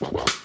Wow.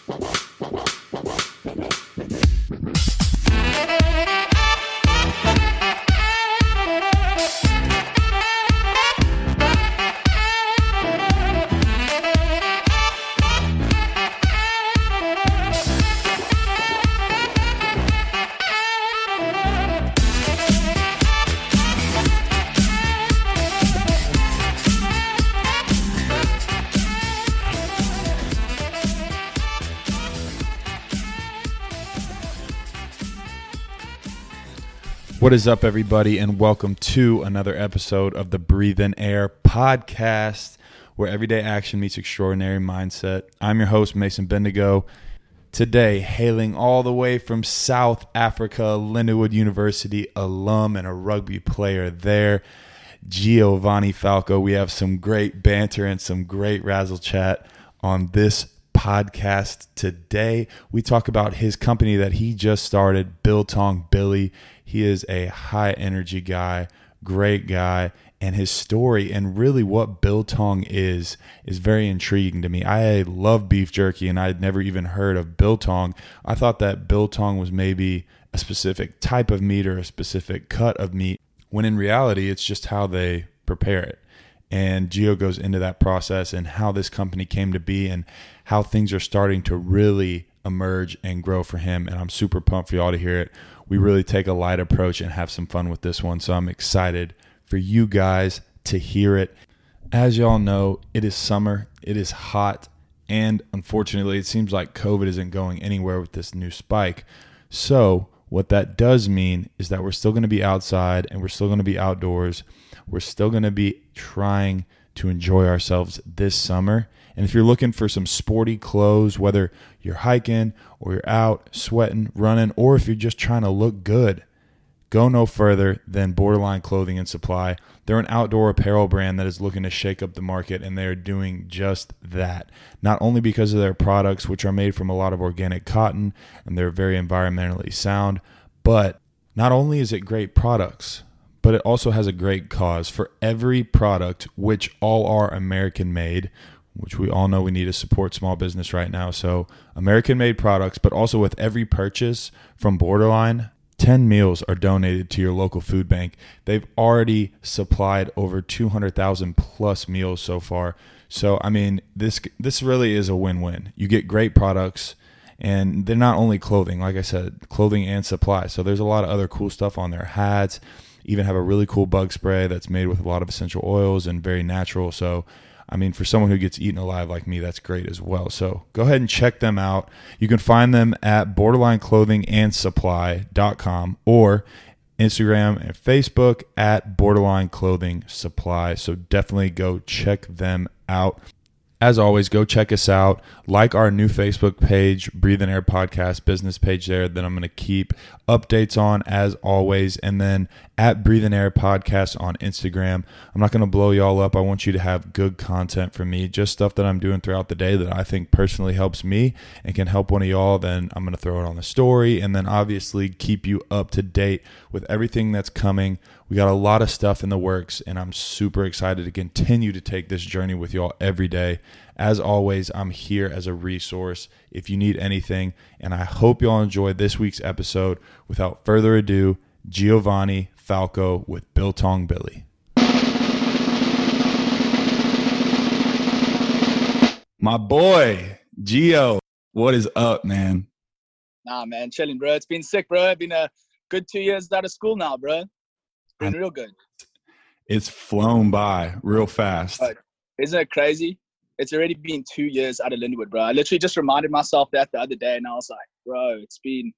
What is up, everybody, and welcome to another episode of the Breathe in Air podcast, where everyday action meets extraordinary mindset. I'm your host, Mason Bendigo. Today, hailing all the way from South Africa, Lindenwood University alum and a rugby player there, Giovanni Falco. We have some great banter and some great razzle chat on this podcast today. We talk about his company that he just started, Biltong Billy. He is a high energy guy, great guy, and his story and really what biltong is is very intriguing to me. I love beef jerky and I had never even heard of biltong. I thought that biltong was maybe a specific type of meat or a specific cut of meat, when in reality it's just how they prepare it. And Gio goes into that process and how this company came to be and how things are starting to really emerge and grow for him. And I'm super pumped for y'all to hear it we really take a light approach and have some fun with this one. So I'm excited for you guys to hear it. As y'all know, it is summer, it is hot, and unfortunately, it seems like COVID isn't going anywhere with this new spike. So, what that does mean is that we're still going to be outside and we're still going to be outdoors. We're still going to be trying to enjoy ourselves this summer. And if you're looking for some sporty clothes, whether you're hiking or you're out sweating, running, or if you're just trying to look good, go no further than Borderline Clothing and Supply. They're an outdoor apparel brand that is looking to shake up the market, and they're doing just that. Not only because of their products, which are made from a lot of organic cotton and they're very environmentally sound, but not only is it great products, but it also has a great cause for every product, which all are American made, which we all know we need to support small business right now. So, American made products, but also with every purchase from Borderline, 10 meals are donated to your local food bank. They've already supplied over 200,000 plus meals so far. So, I mean, this this really is a win-win. You get great products and they're not only clothing, like I said, clothing and supplies. So, there's a lot of other cool stuff on their hats even have a really cool bug spray that's made with a lot of essential oils and very natural. So, I mean, for someone who gets eaten alive like me, that's great as well. So go ahead and check them out. You can find them at borderlineclothingandsupply.com or Instagram and Facebook at Borderline Clothing Supply. So definitely go check them out. As always, go check us out. Like our new Facebook page, Breathe in Air Podcast business page there that I'm going to keep updates on as always. And then at Breathe in Air Podcast on Instagram. I'm not going to blow y'all up. I want you to have good content from me, just stuff that I'm doing throughout the day that I think personally helps me and can help one of y'all. Then I'm going to throw it on the story and then obviously keep you up to date with everything that's coming. We got a lot of stuff in the works, and I'm super excited to continue to take this journey with y'all every day. As always, I'm here as a resource if you need anything, and I hope y'all enjoy this week's episode. Without further ado, Giovanni Falco with Biltong Billy. My boy, Gio, what is up, man? Nah, man, chilling, bro. It's been sick, bro. It's been a good two years out of school now, bro been real good. It's flown by real fast. But isn't it crazy? It's already been two years out of Lindenwood, bro. I literally just reminded myself that the other day, and I was like, bro, it's been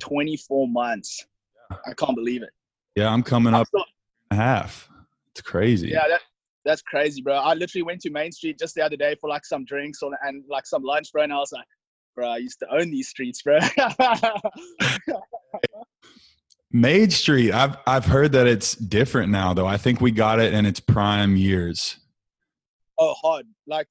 24 months. I can't believe it. Yeah, I'm coming I'm up still, half. It's crazy. Yeah, that, that's crazy, bro. I literally went to Main Street just the other day for like some drinks or, and like some lunch, bro. And I was like, bro, I used to own these streets, bro. Main Street. I've I've heard that it's different now, though. I think we got it in its prime years. Oh, hard. Like,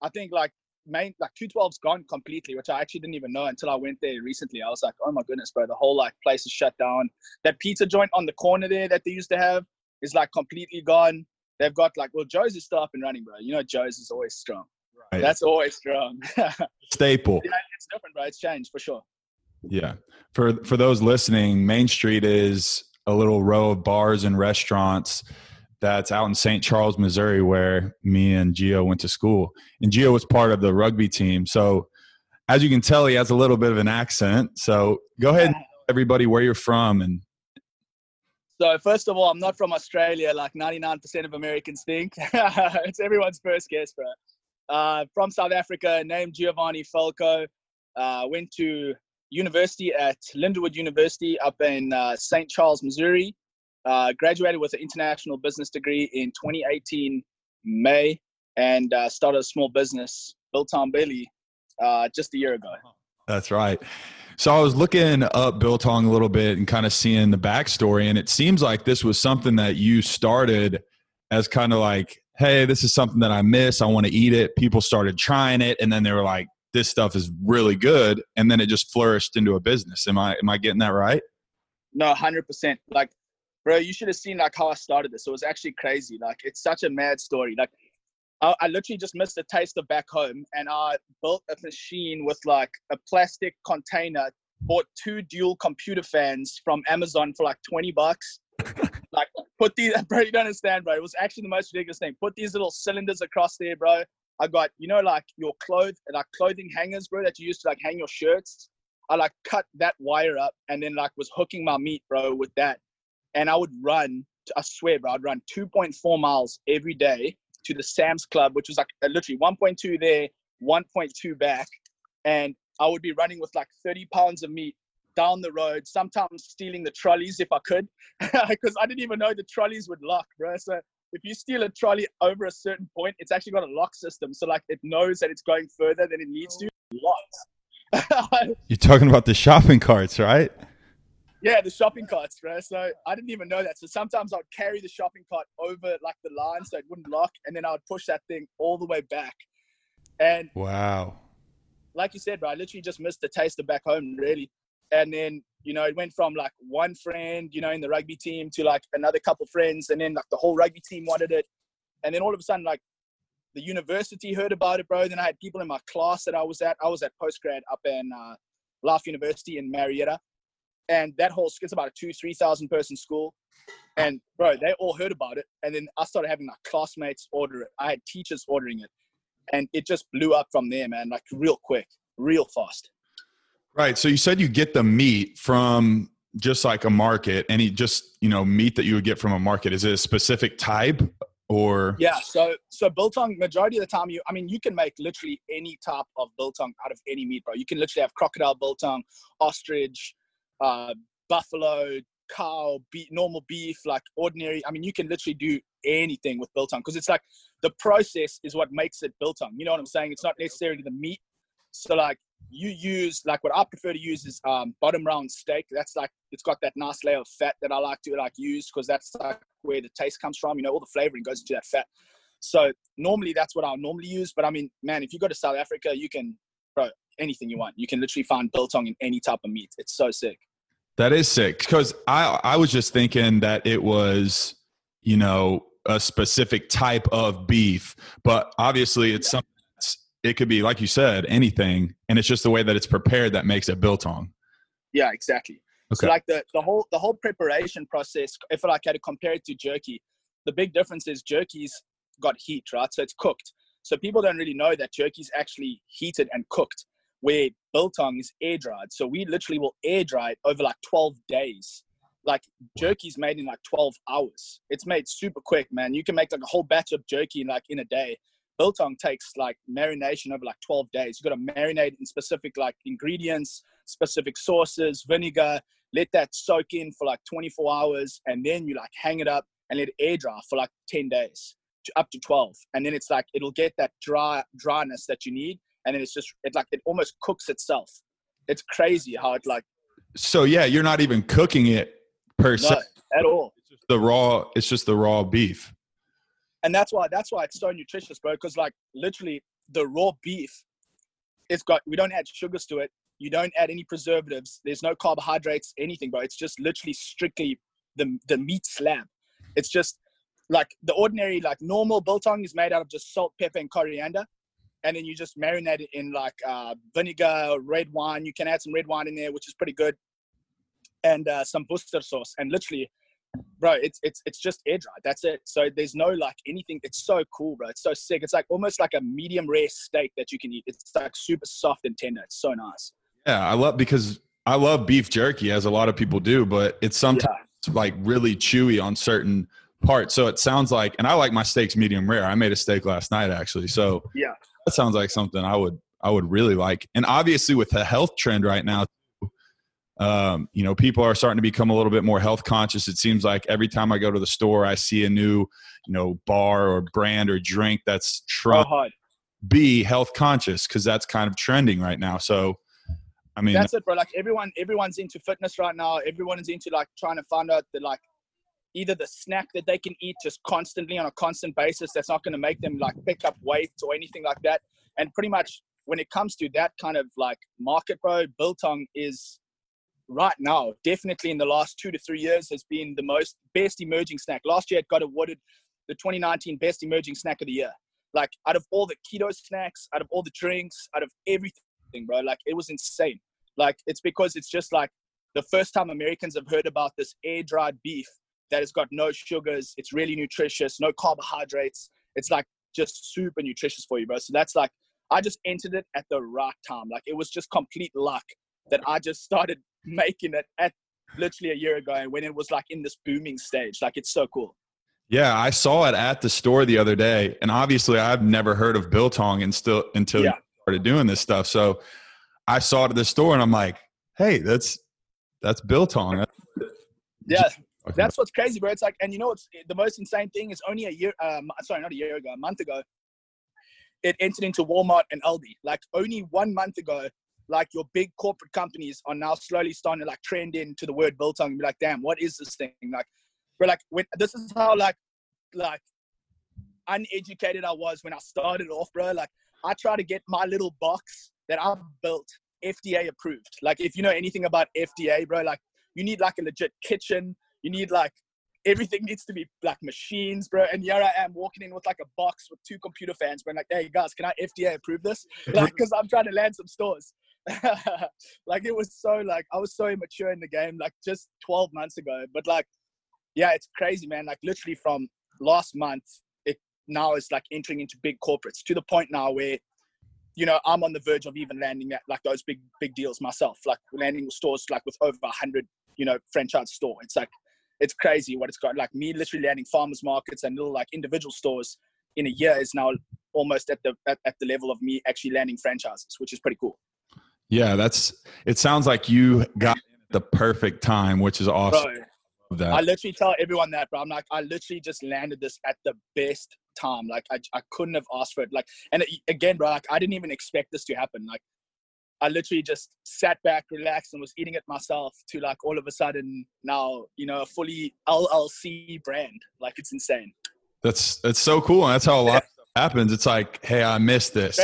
I think like main like 212's gone completely, which I actually didn't even know until I went there recently. I was like, oh my goodness, bro, the whole like place is shut down. That pizza joint on the corner there that they used to have is like completely gone. They've got like, well, Joe's is still up and running, bro. You know, Joe's is always strong. Right. That's always strong. staple. Yeah, it's different, bro. It's changed for sure. Yeah. For for those listening, Main Street is a little row of bars and restaurants that's out in St. Charles, Missouri, where me and Gio went to school. And Gio was part of the rugby team. So as you can tell, he has a little bit of an accent. So go ahead and tell everybody where you're from and so first of all, I'm not from Australia like 99% of Americans think. it's everyone's first guess, bro. Uh, from South Africa, named Giovanni Falco. Uh, went to university at Lindenwood University up in uh, St. Charles, Missouri. Uh, graduated with an international business degree in 2018 May, and uh, started a small business, Biltong Billy, uh, just a year ago. That's right. So I was looking up Biltong a little bit and kind of seeing the backstory, and it seems like this was something that you started as kind of like, hey, this is something that I miss. I want to eat it. People started trying it, and then they were like, this stuff is really good, and then it just flourished into a business. Am I am I getting that right? No, hundred percent. Like, bro, you should have seen like how I started this. It was actually crazy. Like, it's such a mad story. Like, I, I literally just missed a taste of back home, and I built a machine with like a plastic container. Bought two dual computer fans from Amazon for like twenty bucks. like, put these, bro. You don't understand, bro. It was actually the most ridiculous thing. Put these little cylinders across there, bro. I got, you know, like your clothes, like clothing hangers, bro, that you used to like hang your shirts. I like cut that wire up and then like was hooking my meat, bro, with that. And I would run, I swear, bro, I'd run 2.4 miles every day to the Sam's Club, which was like literally 1.2 there, 1.2 back. And I would be running with like 30 pounds of meat down the road, sometimes stealing the trolleys if I could, because I didn't even know the trolleys would lock, bro. So if you steal a trolley over a certain point, it's actually got a lock system. So like it knows that it's going further than it needs to. Locks. You're talking about the shopping carts, right? Yeah, the shopping carts, bro. So I didn't even know that. So sometimes I'd carry the shopping cart over like the line so it wouldn't lock, and then I would push that thing all the way back. And wow, like you said, bro, I literally just missed the taste of back home, really. And then you know, it went from like one friend, you know, in the rugby team to like another couple friends, and then like the whole rugby team wanted it, and then all of a sudden, like the university heard about it, bro. Then I had people in my class that I was at. I was at postgrad up in uh, Life University in Marietta, and that whole it's about a two three thousand person school, and bro, they all heard about it, and then I started having my classmates order it. I had teachers ordering it, and it just blew up from there, man. Like real quick, real fast. Right. So you said you get the meat from just like a market, any just you know meat that you would get from a market. Is it a specific type or? Yeah. So so biltong majority of the time you I mean you can make literally any type of biltong out of any meat, bro. You can literally have crocodile biltong, ostrich, uh, buffalo, cow, beef, normal beef, like ordinary. I mean you can literally do anything with biltong because it's like the process is what makes it biltong. You know what I'm saying? It's not necessarily the meat. So like you use like what I prefer to use is um, bottom round steak. That's like it's got that nice layer of fat that I like to like use because that's like where the taste comes from. You know, all the flavoring goes into that fat. So normally that's what I'll normally use. But I mean, man, if you go to South Africa, you can bro anything you want. You can literally find biltong in any type of meat. It's so sick. That is sick because I I was just thinking that it was you know a specific type of beef, but obviously it's yeah. something it could be like you said anything and it's just the way that it's prepared that makes it biltong yeah exactly. Okay. so like the, the whole the whole preparation process if i had to compare it to jerky the big difference is jerky's got heat right? So it's cooked. So people don't really know that jerky's actually heated and cooked where biltong is air dried. So we literally will air dry it over like 12 days. Like jerky's made in like 12 hours. It's made super quick man. You can make like a whole batch of jerky in like in a day biltong takes like marination over like 12 days. You got to marinate in specific like ingredients, specific sauces, vinegar. Let that soak in for like 24 hours, and then you like hang it up and let it air dry for like 10 days, to up to 12. And then it's like it'll get that dry dryness that you need, and then it's just it like it almost cooks itself. It's crazy how it like. So yeah, you're not even cooking it per no, se at all. It's just the raw. It's just the raw beef and that's why that's why it's so nutritious, bro. Because like literally the raw beef, it's got we don't add sugars to it. You don't add any preservatives. There's no carbohydrates, anything, bro. It's just literally strictly the the meat slab. It's just like the ordinary like normal biltong is made out of just salt, pepper, and coriander, and then you just marinate it in like uh, vinegar, red wine. You can add some red wine in there, which is pretty good, and uh, some Worcester sauce. And literally, bro, it's it's it's just air dried. That's it. So there's no like anything. It's so cool, bro. It's so sick. It's like almost like a medium rare steak that you can eat. It's like super soft and tender. It's so nice. Yeah, I love because I love beef jerky, as a lot of people do, but it's sometimes yeah. like really chewy on certain parts. So it sounds like, and I like my steaks medium rare. I made a steak last night actually. So yeah, that sounds like something I would I would really like. And obviously, with the health trend right now, um, you know, people are starting to become a little bit more health conscious. It seems like every time I go to the store, I see a new, you know, bar or brand or drink that's trying to be health conscious because that's kind of trending right now. So, I mean, that's it, bro. Like everyone, everyone's into fitness right now. Everyone is into like trying to find out the like either the snack that they can eat just constantly on a constant basis that's not going to make them like pick up weight or anything like that. And pretty much when it comes to that kind of like market, bro, biltong is right now, definitely in the last two to three years, has been the most best emerging snack. Last year, it got awarded the 2019 best emerging snack of the year. Like out of all the keto snacks, out of all the drinks, out of everything, bro, like it was insane. Like it's because it's just like the first time Americans have heard about this air dried beef that has got no sugars. It's really nutritious, no carbohydrates. It's like just super nutritious for you, bro. So that's like, I just entered it at the right time. Like it was just complete luck that I just started making it at literally a year ago and when it was like in this booming stage. Like it's so cool. Yeah, I saw it at the store the other day, and obviously I've never heard of biltong and still until yeah. you started doing this stuff. So I saw it at the store, and I'm like, "Hey, that's that's biltong." yeah. That's what's crazy, bro. It's like, and you know what's the most insane thing is only a year, um, sorry, not a year ago, a month ago, it entered into Walmart and Aldi. Like only one month ago, like your big corporate companies are now slowly starting to like trend into the word biltong and be like, damn, what is this thing? Like, bro, like when this is how like, like uneducated I was when I started off, bro. Like I try to get my little box that I've built FDA approved. Like if you know anything about FDA, bro, like you need like a legit kitchen you need like everything needs to be like machines, bro. And here I am walking in with like a box with two computer fans, bro. Like, hey guys, can I FDA approve this? Like, because I'm trying to land some stores. like it was so like I was so immature in the game, like just 12 months ago. But like, yeah, it's crazy, man. Like literally from last month, it now is like entering into big corporates to the point now where you know, I'm on the verge of even landing at like those big, big deals myself, like landing stores like with over a hundred, you know, franchise store. It's like it's crazy what it's got. Like me literally landing farmers markets and little like individual stores in a year is now almost at the at, at the level of me actually landing franchises, which is pretty cool. Yeah, that's it sounds like you got the perfect time, which is awesome. Bro, I literally tell everyone that, bro. I'm like, I literally just landed this at the best time. Like, I, I couldn't have asked for it. Like, and it, again, bro, like, I didn't even expect this to happen. Like, I literally just sat back, relaxed, and was eating it myself. To like all of a sudden now, you know, a fully LLC brand. Like it's insane. That's that's so cool, and that's how a lot happens. It's like, hey, I missed this.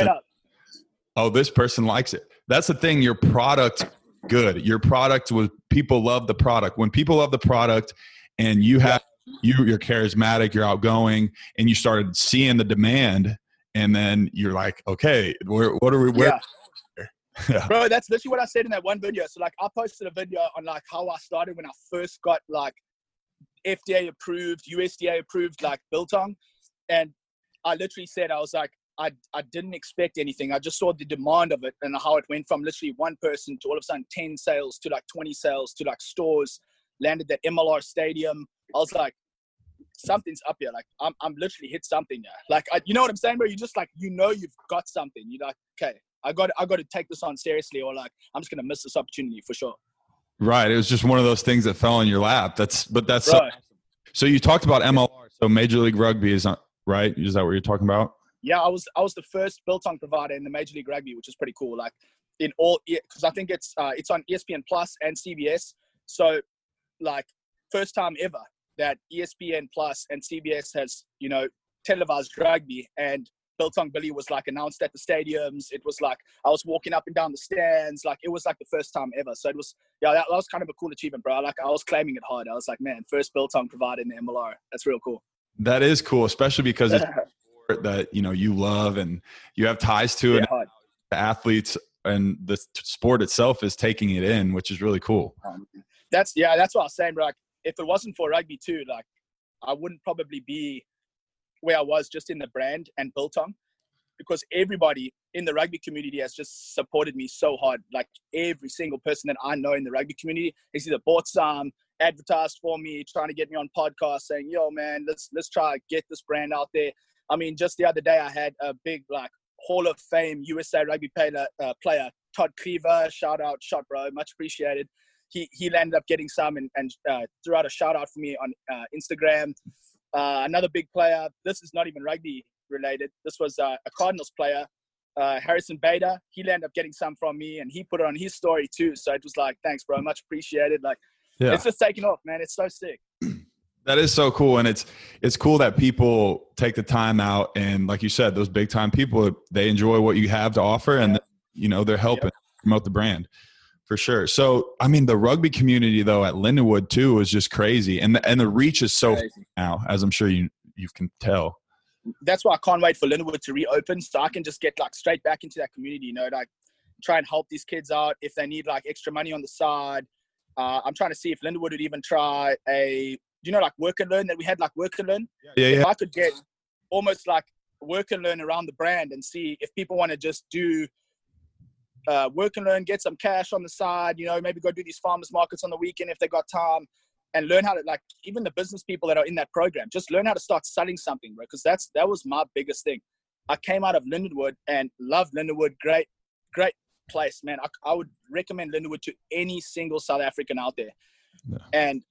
oh, this person likes it. That's the thing. Your product good. Your product was people love the product. When people love the product, and you have you you're charismatic, you're outgoing, and you started seeing the demand, and then you're like, okay, where, what are we? Where, yeah yeah. Bro, that's literally what I said in that one video. So like I posted a video on like how I started when I first got like FDA approved, USDA approved like biltong. And I literally said I was like, I, I didn't expect anything. I just saw the demand of it and how it went from literally one person to all of a sudden 10 sales to like 20 sales to like stores, landed at MLR Stadium. I was like, something's up here. Like I'm, I'm literally hit something there. Like, I, you know what I'm saying, bro? You just like, you know, you've got something. You're like, okay, I got I got to take this on seriously, or like I'm just gonna miss this opportunity for sure. Right. It was just one of those things that fell in your lap. That's but that's so, so, you talked about MLR. So Major League Rugby is not right. Is that what you're talking about? Yeah, I was I was the first biltong provider in the Major League Rugby, which is pretty cool. Like in all because I think it's uh, it's on ESPN Plus and CBS. So like first time ever that ESPN Plus and CBS has you know televised rugby and Biltong Billy was like announced at the stadiums. It was like I was walking up and down the stands. Like it was like the first time ever. So it was yeah, that, that was kind of a cool achievement, bro. Like I was claiming it hard. I was like, man, first Biltong provided in the MLR. That's real cool. That is cool, especially because that you know you love and you have ties to it. Yeah, The athletes and the sport itself is taking it in, which is really cool. Um, that's yeah, that's what I was saying. Like, if it wasn't for rugby too, like I wouldn't probably be where I was just in the brand and Biltong, because everybody in the rugby community has just supported me so hard. Like every single person that I know in the rugby community has either bought some, advertised for me, trying to get me on podcasts, saying, "Yo, man, let's let's try get this brand out there." I mean, just the other day I had a big like Hall of Fame USA rugby player, uh, player Todd Clever. Shout out, shot bro, much appreciated. He he ended up getting some and, and uh, threw out a shout out for me on uh, Instagram. Uh, another big player. This is not even rugby related. This was uh, a Cardinals player, uh, Harrison Bader. He ended up getting some from me, and he put it on his story too. So it was like, thanks, bro, much appreciated. Like, yeah. it's just taking off, man. It's so sick. That is so cool, and it's it's cool that people take the time out and, like you said, those big time people they enjoy what you have to offer, and you know they're helping promote the brand for sure. So, I mean, the rugby community though at Lindenwood too is just crazy, and the, and the reach is so now, as I'm sure you you can tell. That's why I can't wait for Lindenwood to reopen, so I can just get like straight back into that community. You know, like try and help these kids out if they need like extra money on the side. Uh, I'm trying to see if Lindenwood would even try a, you know, like work and learn that we had like work and learn. Yeah, yeah. If I could get almost like work and learn around the brand and see if people want to just do uh, work and learn, get some cash on the side, you know, maybe go do these farmers markets on the weekend if they got time and learn how to like even the business people that are in that program, just learn how to start selling something, bro. Because that's that was my biggest thing. I came out of Lindenwood and loved Lindenwood. Great, great place, man. I, I would recommend Lindenwood to any single South African out there. And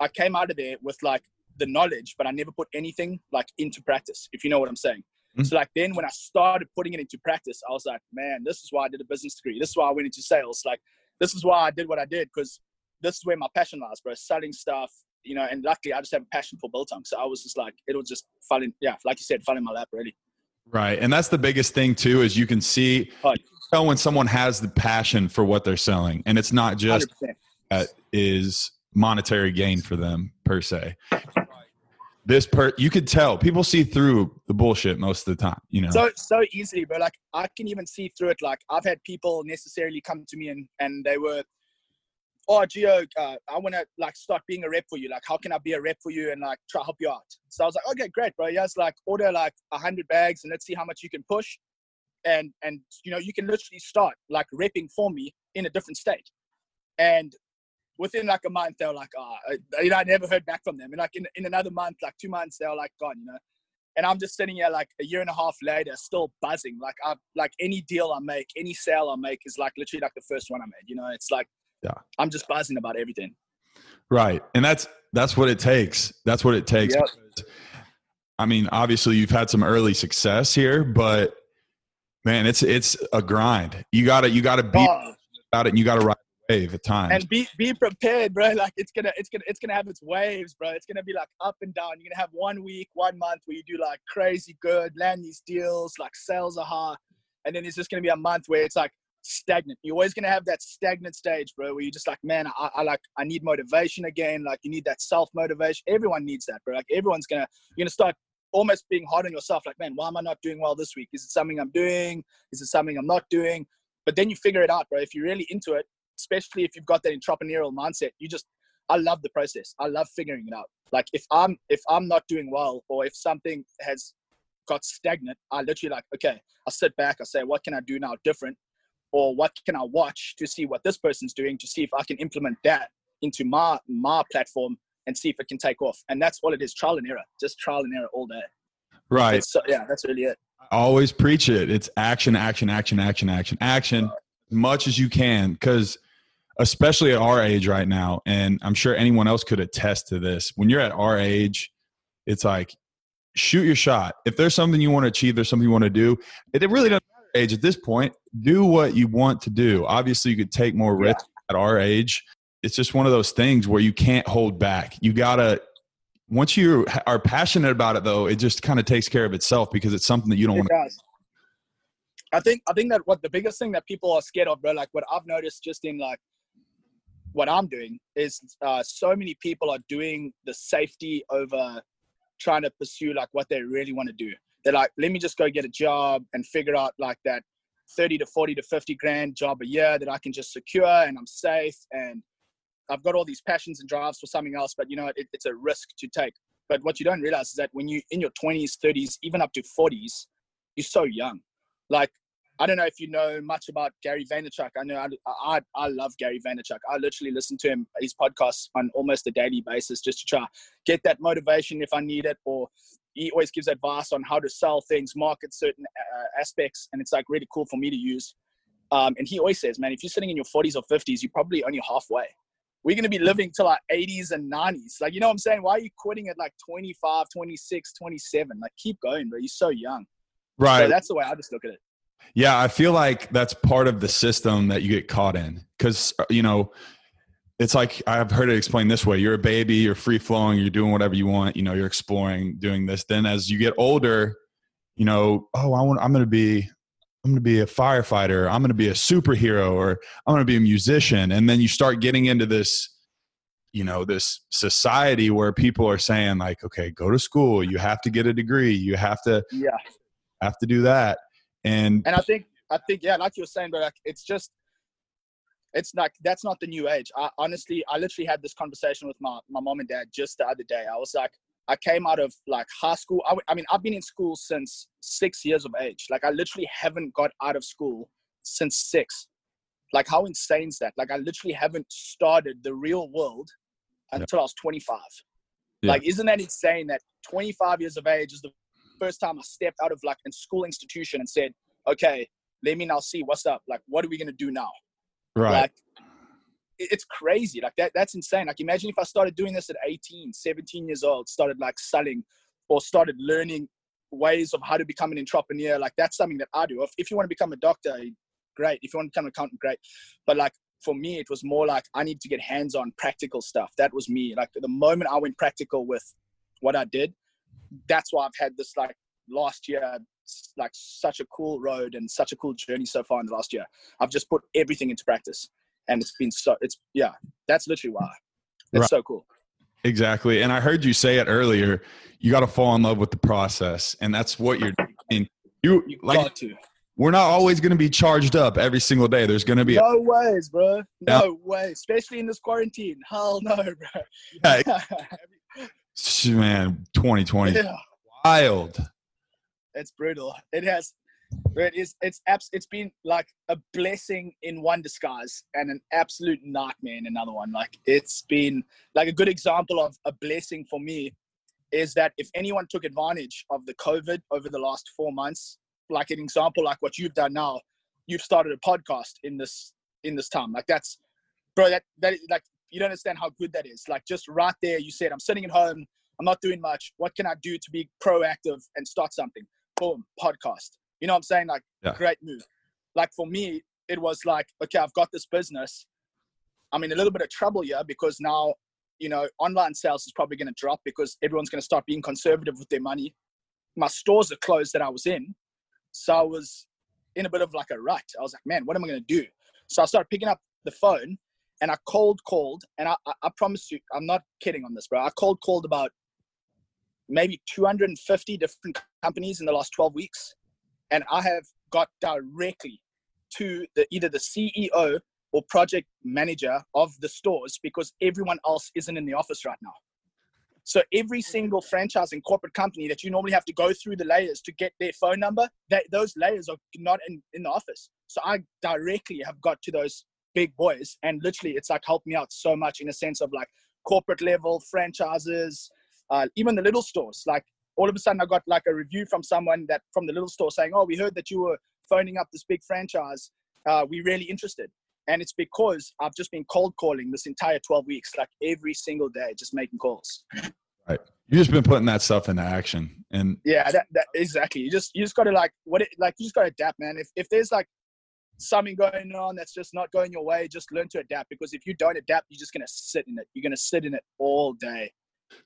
I came out of there with like the knowledge, but I never put anything like into practice, if you know what I'm saying. Mm-hmm. So like then when I started putting it into practice, I was like, man, this is why I did a business degree. This is why I went into sales. Like this is why I did what I did because this is where my passion lies, bro. Selling stuff, you know. And luckily, I just have a passion for Biltong, so I was just like, it was just falling, yeah, like you said, falling in my lap, really. Right, and that's the biggest thing too is you can see oh, tell when someone has the passion for what they're selling, and it's not just that is monetary gain for them per se. This per you could tell people see through the bullshit most of the time you know? So so easily but like i can even see through it. Like i've had people necessarily come to me and and they were oh Gio uh, i want to like start being a rep for you. Like how can i be a rep for you and like try to help you out? So i was like okay great bro. Yes like order like a hundred bags and let's see how much you can push and and you know you can literally start like repping for me in a different state. And within like a month, they were like, oh, uh, you know, I never heard back from them. And like in, in another month, like two months, they were like gone, you know. And I'm just sitting here like a year and a half later, still buzzing. Like I like any deal I make, any sale I make is like literally like the first one I made. You know, it's like yeah, I'm just buzzing about everything. Right, and that's that's what it takes. That's what it takes. Yep. I mean, obviously you've had some early success here, but man, it's it's a grind. You gotta you gotta be oh. about it. and You gotta ride wave at times. And be be prepared, bro. Like it's gonna it's gonna it's gonna have its waves, bro. It's gonna be like up and down. You're gonna have one week, one month where you do like crazy good, land these deals, like sales are high, and then it's just gonna be a month where it's like stagnant. You're always gonna have that stagnant stage, bro, where you're just like, man, I, I like I need motivation again. Like you need that self motivation. Everyone needs that, bro. Like everyone's gonna you're gonna start almost being hard on yourself. Like, man, why am I not doing well this week? Is it something I'm doing? Is it something I'm not doing? But then you figure it out, bro. If you're really into it, especially if you've got that entrepreneurial mindset, you just I love the process. I love figuring it out. Like if I'm if I'm not doing well or if something has got stagnant, I literally like, okay, I sit back, I say, what can I do now different? Or what can I watch to see what this person's doing to see if I can implement that into my my platform and see if it can take off. And that's all it is, trial and error. Just trial and error all day. Right. So, yeah, that's really it. I always preach it. It's action, action, action, action, action, action, as much as you can. Because especially at our age right now. And I'm sure anyone else could attest to this. When you're at our age, it's like shoot your shot. If there's something you want to achieve, there's something you want to do. It, really doesn't matter age at this point. Do what you want to do. Obviously, you could take more risk yeah. at our age. It's just one of those things where you can't hold back. You gotta. Once you are passionate about it, though, it just kind of takes care of itself because it's something that you don't want. to I think I think that what the biggest thing that people are scared of, bro, like what I've noticed just in like what I'm doing is uh, so many people are doing the safety over trying to pursue like what they really want to do. they're like, let me just go get a job and figure out like that 30 to 40 to 50 grand job a year that I can just secure and I'm safe and I've got all these passions and drives for something else, but you know, it, it's a risk to take. But what you don't realize is that when you're in your 20s, 30s, even up to 40s, you're so young. Like I don't know if you know much about Gary Vaynerchuk. I know I, I, I love Gary Vaynerchuk. I literally listen to him his podcasts on almost a daily basis just to try get that motivation if I need it. Or he always gives advice on how to sell things, market certain uh, aspects, and it's like really cool for me to use. Um, and he always says, man, if you're sitting in your 40s or 50s, you're probably only halfway. We're going to be living till our 80s and 90s. Like, you know what I'm saying? Why are you quitting at like 25, 26, 27? Like, keep going, bro. You're so young. Right. So that's the way I just look at it. Yeah, I feel like that's part of the system that you get caught in because uh, you know it's like I've heard it explained this way: you're a baby, you're free flowing, you're doing whatever you want, you know, you're exploring, doing this. Then as you get older, you know, oh, I want, I'm going to be, I'm going to be a firefighter, I'm going to be a superhero, or I'm going to be a musician, and then you start getting into this you know this society where people are saying like okay go to school you have to get a degree you have to yeah. have to do that and and I think I think yeah, like you were saying, but like it's just it's like that's not the new age. I honestly I literally had this conversation with my my mom and dad just the other day. I was like I came out of like high school. I, I mean, I've been in school since six years of age. Like, I literally haven't got out of school since six. Like, how insane is that? Like, I literally haven't started the real world until I was 25. Yeah. Like, isn't that insane that 25 years of age is the first time I stepped out of like a school institution and said, okay, let me now see what's up. Like, what are we gonna do now? Right. Like, it's crazy. Like that, that's insane. Like, imagine if I started doing this at 18, 17 years old, started like selling or started learning ways of how to become an entrepreneur. Like, that's something that I do. If, if you want to become a doctor, great. If you want to become an accountant, great. But like, for me, it was more like I need to get hands on practical stuff. That was me. Like, the moment I went practical with what I did, that's why I've had this like last year like such a cool road and such a cool journey so far in the last year. I've just put everything into practice, and it's been so. It's yeah, that's literally why. It's right. so cool. Exactly, and I heard you say it earlier. You got to fall in love with the process, and that's what you're doing. You, you like to. We're not always going to be charged up every single day. There's going to be no a, ways, bro. No yeah. way, especially in this quarantine. Hell no, bro. Yeah, man, 2020, yeah. wild. It's brutal. It has, it is. It's abs. It's been like a blessing in one disguise and an absolute nightmare in another one. Like it's been like a good example of a blessing for me is that if anyone took advantage of the COVID over the last four months, like an example, like what you've done now, you've started a podcast in this in this time. Like that's, bro. That that like you don't understand how good that is. Like just right there, you said, I'm sitting at home, I'm not doing much. What can I do to be proactive and start something? Boom, podcast. You know what I'm saying? Like yeah. great move. Like for me, it was like, okay, I've got this business. I'm in a little bit of trouble here because now, you know, online sales is probably going to drop because everyone's going to start being conservative with their money. My stores are closed that I was in. So I was in a bit of like a rut. I was like, man, what am I going to do? So I started picking up the phone and I cold called, and I, I, I promise you, I'm not kidding on this, bro. I cold called about maybe 250 different companies in the last 12 weeks, and I have got directly to the either the CEO or project manager of the stores because everyone else isn't in the office right now. So every single franchise and corporate company that you normally have to go through the layers to get their phone number, that those layers are not in, in the office. So I directly have got to those big boys and literally it's like helped me out so much in a sense of like corporate level franchises uh, even the little stores. Like all of a sudden i got like a review from someone that from the little store saying oh we heard that you were phoning up this big franchise. Uh, we're really interested. And it's because i've just been cold calling this entire 12 weeks like every single day just making calls. Right. You just been putting that stuff into action and yeah that, that exactly. You just you just gotta like what it like you just gotta adapt man. If, if there's like something going on that's just not going your way, just learn to adapt because if you don't adapt, you're just going to sit in it. You're going to sit in it all day.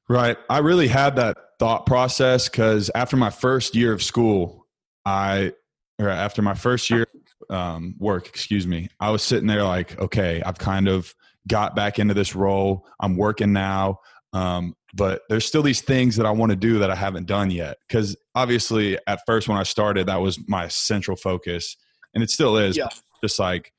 Right. I really had that thought process because after my first year of school, I, or after my first year um, work, excuse me, I was sitting there like, okay, I've kind of got back into this role. I'm working now. Um, but there's still these things that I want to do that I haven't done yet. Because obviously, at first when I started, that was my central focus, and it still is. Yeah. Just like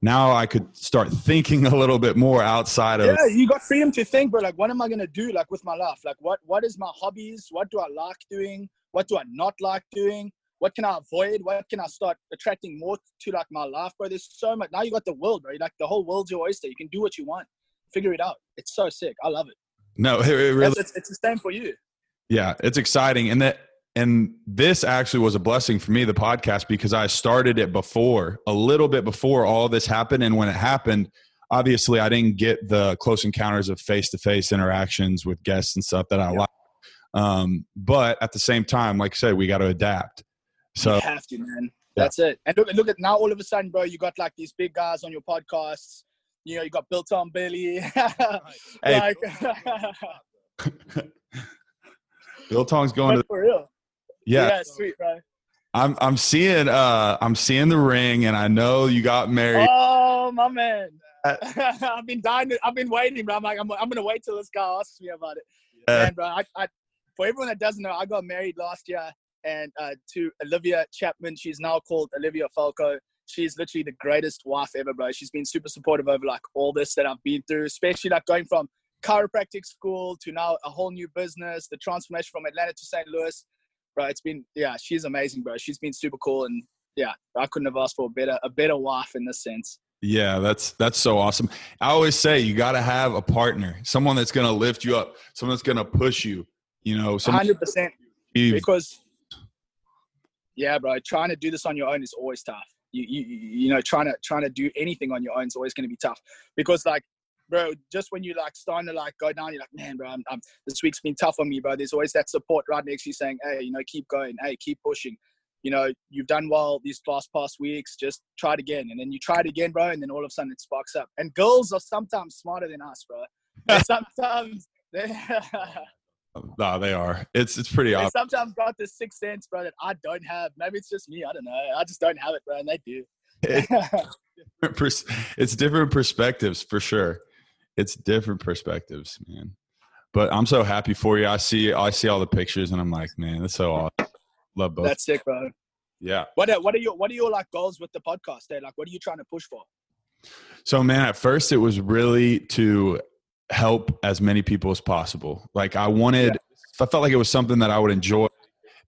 now, I could start thinking a little bit more outside of. Yeah, you got freedom to think, bro. Like, what am I gonna do? Like with my life, like what what is my hobbies? What do I like doing? What do I not like doing? What can I avoid? What can I start attracting more to like my life, bro? There's so much. Now you got the world, bro. Like the whole world's your oyster. You can do what you want. Figure it out. It's so sick. I love it. No, it, it really. It's, it's the same for you. Yeah, it's exciting, and that and this actually was a blessing for me, the podcast, because I started it before, a little bit before all this happened, and when it happened, obviously I didn't get the close encounters of face to face interactions with guests and stuff that I Yeah. like. Um, but at the same time, like I said, we got to adapt. So you have to, man. That's it. And look, look at now. All of a sudden, bro, you got like these big guys on your podcasts. You know, you got Biltong Billy. Like, Biltong's going but to for real. Yeah. yeah, sweet, bro. I'm I'm seeing uh I'm seeing the ring, and I know you got married. Oh my man. Uh, I've been dying. To, I've been waiting, bro. I'm like, I'm, I'm gonna wait till this guy asks me about it. Uh, Man, bro, I, I, for everyone that doesn't know, I got married last year, and uh, to Olivia Chapman. She's now called Olivia Falco. She's literally the greatest wife ever, bro. She's been super supportive over like all this that I've been through, especially like going from chiropractic school to now a whole new business, the transformation from Atlanta to St. Louis. Bro, it's been yeah, she's amazing, bro. She's been super cool, and yeah, I couldn't have asked for a better a better wife in this sense. Yeah, that's that's so awesome. I always say you got to have a partner, someone that's going to lift you up, someone that's going to push you. You know, Hundred percent. because yeah bro trying to do this on your own is always tough you you you know trying to trying to do anything on your own is always going to be tough because like bro just when you like starting to like go down you're like man bro I'm, I'm, this week's been tough on me bro there's always that support right next to you saying hey you know keep going hey keep pushing you know you've done well these last past weeks just try it again and then you try it again bro and then all of a sudden it sparks up and girls are sometimes smarter than us bro sometimes they no, they are. It's it's pretty obvious. sometimes got this sixth sense, bro, that I don't have. Maybe it's just me. I don't know. I just don't have it, bro, and they do. Pers- It's different perspectives for sure. It's different perspectives, man. But I'm so happy for you. I see I see all the pictures, and I'm like, man, that's so awesome. Love both. That's sick, bro. yeah. What are, what are your what are your like goals with the podcast? There, like, what are you trying to push for? So, man, at first it was really to help as many people as possible. Like, I wanted, I felt like it was something that I would enjoy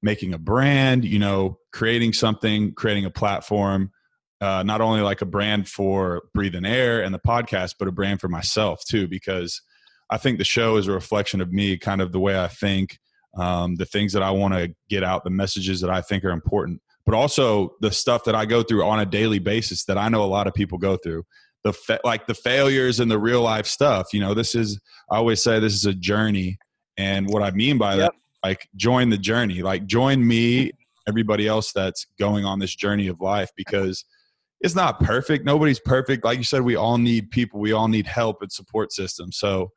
making a brand, you know, creating something, creating a platform, uh, not only like a brand for Breathing Air and the podcast, but a brand for myself too, because I think the show is a reflection of me, kind of the way I think, um, the things that I want to get out, the messages that I think are important but also the stuff that I go through on a daily basis that I know a lot of people go through. The fa- like the failures and the real life stuff. You know, this is I always say this is a journey, and what I mean by that, like join the journey, like join me, everybody else that's going on this journey of life because it's not perfect. Nobody's perfect. Like you said, we all need people. We all need help and support systems. So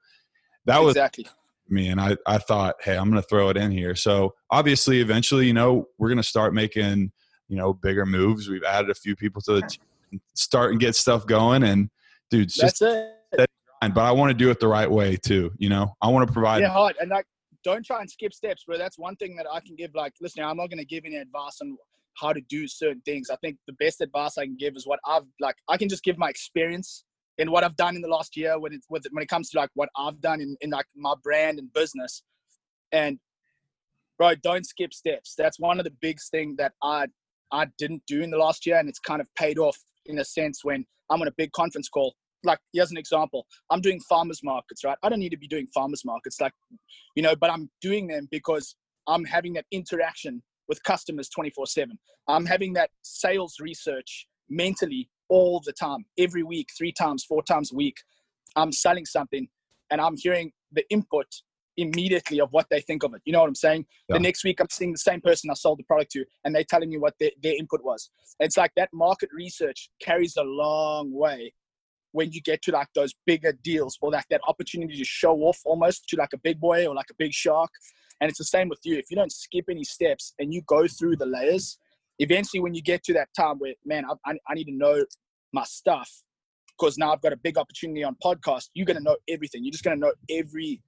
that was exactly. me and I, I thought hey i'm going to throw it in here so obviously eventually you know we're going to start making you know bigger moves we've added a few people to the team start and get stuff going and dude it's just That's it. fine, but i want to do it the right way too you know i want to provide Yeah, hard. And like, don't try and skip steps, bro. That's one thing that I can give. Like, listen, I'm not gonna give any advice on how to do certain things. I think the best advice I can give is what I've like. I can just give my experience in what I've done in the last year when it with when it comes to like what I've done in, in like my brand and business. And bro, don't skip steps. That's one of the big thing that I I didn't do in the last year, and it's kind of paid off in a sense when I'm on a big conference call. Like here's an example. I'm doing farmers markets, right? I don't need to be doing farmers markets, like you know, but I'm doing them because I'm having that interaction with customers 24/7. I'm having that sales research mentally all the time, every week, three times, four times a week. I'm selling something, and I'm hearing the input immediately of what they think of it. You know what I'm saying? Yeah. The next week, I'm seeing the same person I sold the product to, and they're telling me what their, their input was. It's like that market research carries a long way when you get to like those bigger deals or like that opportunity to show off almost to like a big boy or like a big shark. And it's the same with you. If you don't skip any steps and you go through the layers, eventually when you get to that time where, man, I, I, need to know my stuff, because now I've got a big opportunity on podcast, you're going to know everything. You're just going to know every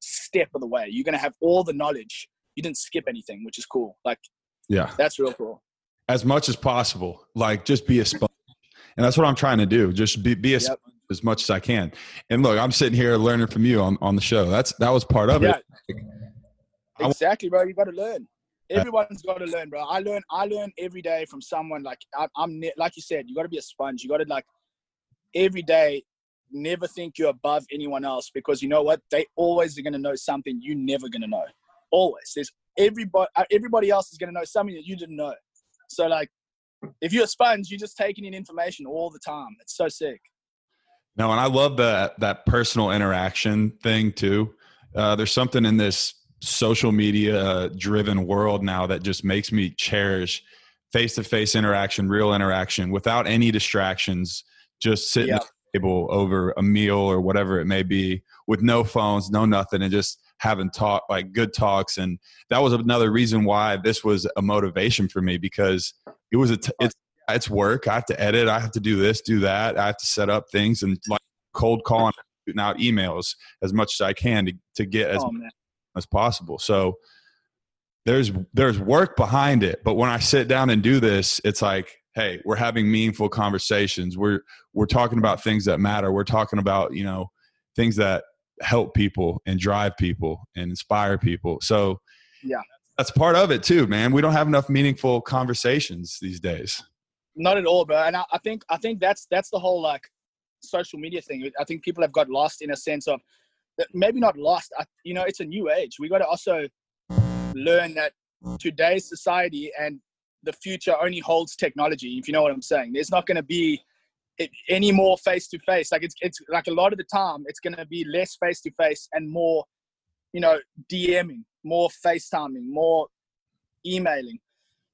step of the way. You're going to have all the knowledge. You didn't skip anything, which is cool. Like, yeah, that's real cool. As much as possible, like just be a sponge, and that's what I'm trying to do. Just be be a yep. as much as I can. And look, I'm sitting here learning from you on, on the show. That's that was part of yeah. it. Exactly, bro. You got to learn. Everyone's got to learn, bro. I learn. I learn every day from someone. Like I, I'm, like you said, you got to be a sponge. You got to like every day never think you're above anyone else because you know what they always are going to know something you're never going to know always there's everybody uh, everybody else is going to know something that you didn't know so like if you're a sponge you're just taking in information all the time it's so sick no and i love that that personal interaction thing too uh, there's something in this social media driven world now that just makes me cherish face-to-face interaction real interaction without any distractions just sitting yeah at the table over a meal or whatever it may be with no phones, no nothing, and just having talk like good talks. And that was another reason why this was a motivation for me because it was a t- it's it's work. I have to edit. I have to do this, do that. I have to set up things and like cold calling out emails as much as I can to, to get as oh, as possible. So there's there's work behind it, but when I sit down and do this, it's like hey we're having meaningful conversations. We're we're talking about things that matter. We're talking about you know things that help people and drive people and inspire people. So yeah. that's part of it too man. We don't have enough meaningful conversations these days. Not at all bro. And I, I think i think that's that's the whole like social media thing. I think people have got lost in a sense of maybe not lost you know it's a new age we got to also learn that today's society and the future only holds technology. If you know what I'm saying, there's not going to be any more face to face. Like it's it's like a lot of the time, it's going to be less face to face and more, you know, DMing, more FaceTiming, more emailing.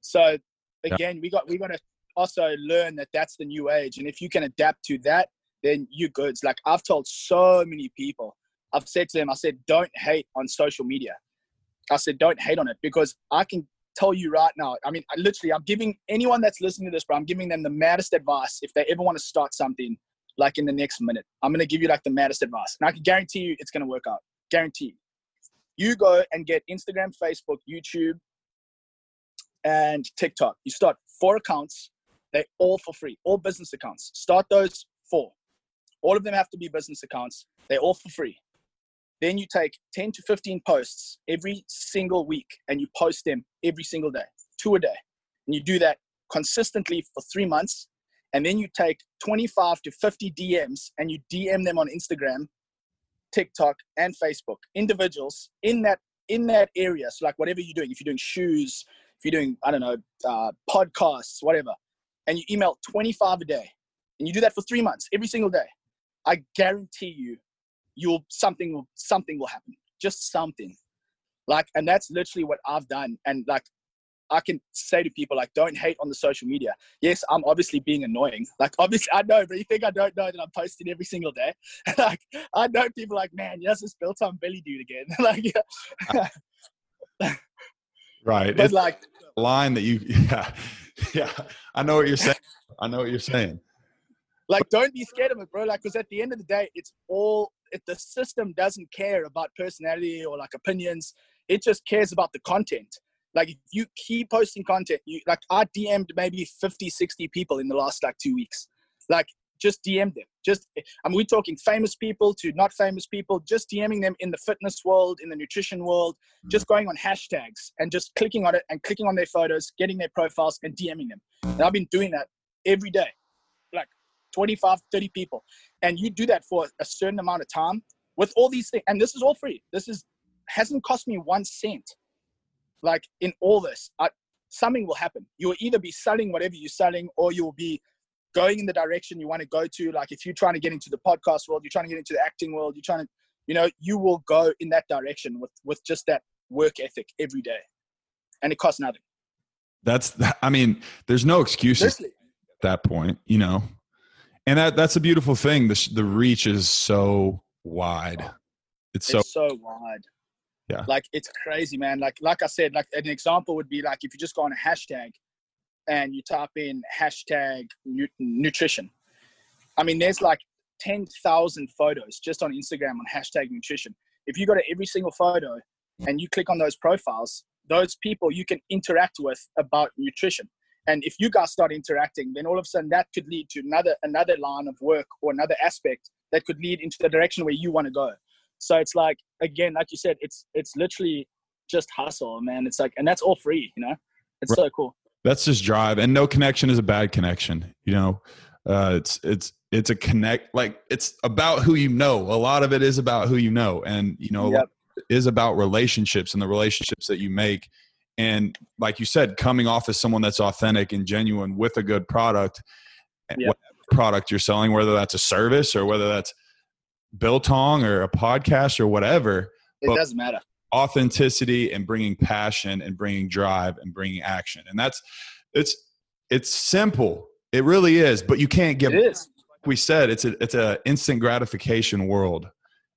So again, yeah. we got we got to also learn that that's the new age, and if you can adapt to that, then you're good. It's like I've told so many people, I've said to them, I said, don't hate on social media. I said, don't hate on it because I can tell you right now. I mean, I literally, I'm giving anyone that's listening to this, bro, I'm giving them the maddest advice if they ever want to start something like in the next minute. I'm going to give you like the maddest advice. And I can guarantee you it's going to work out. Guarantee. You go and get Instagram, Facebook, YouTube, and TikTok. You start four accounts. They're all for free, all business accounts. Start those four. All of them have to be business accounts. They're all for free. Then you take 10 to 15 posts every single week and you post them every single day, two a day. And you do that consistently for three months. And then you take 25 to 50 DMs and you DM them on Instagram, TikTok, and Facebook, individuals in that in that area. So like whatever you're doing, if you're doing shoes, if you're doing, I don't know, uh, podcasts, whatever, and you email 25 a day and you do that for three months, every single day, I guarantee you you'll something will something will happen. Just something. Like and that's literally what i've done. And like i can say to people like don't hate on the social media. Yes i'm obviously being annoying. Like obviously i know but you think i don't know that i'm posting every single day? Like i know people like man yes it's Biltong Billy dude again. Like yeah. right. But it's like line that you yeah yeah. I know what you're saying. I know what you're saying. Like don't be scared of it bro. Like because at the end of the day it's all if the system doesn't care about personality or like opinions, it just cares about the content. Like if you keep posting content, you like I DM'd maybe 50, 60 people in the last like two weeks. Like just DM them. Just I mean we're talking famous people to not famous people, just DMing them in the fitness world, in the nutrition world, mm-hmm. just going on hashtags and just clicking on it and clicking on their photos, getting their profiles and DMing them. And I've been doing that every day. Like 25, 30 people. And you do that for a certain amount of time with all these things. And this is all free. This is hasn't cost me one cent. Like in all this, I, something will happen. You'll either be selling whatever you're selling, or you'll be going in the direction you want to go to. Like if you're trying to get into the podcast world, you're trying to get into the acting world, you're trying to, you know, you will go in that direction with with just that work ethic every day, and it costs nothing. That's, I mean, there's no excuses at that point. You know, and that that's a beautiful thing. The the reach is so wide. Oh, it's so it's so wide. Yeah. Like it's crazy, man. Like like I said, like an example would be like if you just go on a hashtag and you type in hashtag nutrition, I mean, there's like 10,000 photos just on Instagram on hashtag nutrition. If you go to every single photo and you click on those profiles, those people you can interact with about nutrition. And if you guys start interacting, then all of a sudden that could lead to another another line of work or another aspect that could lead into the direction where you want to go. So it's like again, like you said, it's it's literally just hustle, man. It's like and that's all free, you know. It's right. so cool. That's just drive, and no connection is a bad connection. You know, uh, it's it's it's a connect like it's about who you know. A lot of it is about who you know, and you know, yep. is about relationships and the relationships that you make. And like you said, coming off as someone that's authentic and genuine with a good product, eh, yep. product you're selling, whether that's a service or whether that's biltong or a podcast or whatever. It doesn't matter authenticity and bringing passion and bringing drive and bringing action and that's it's it's simple it really is but you can't get it is. like we said it's a it's a instant gratification world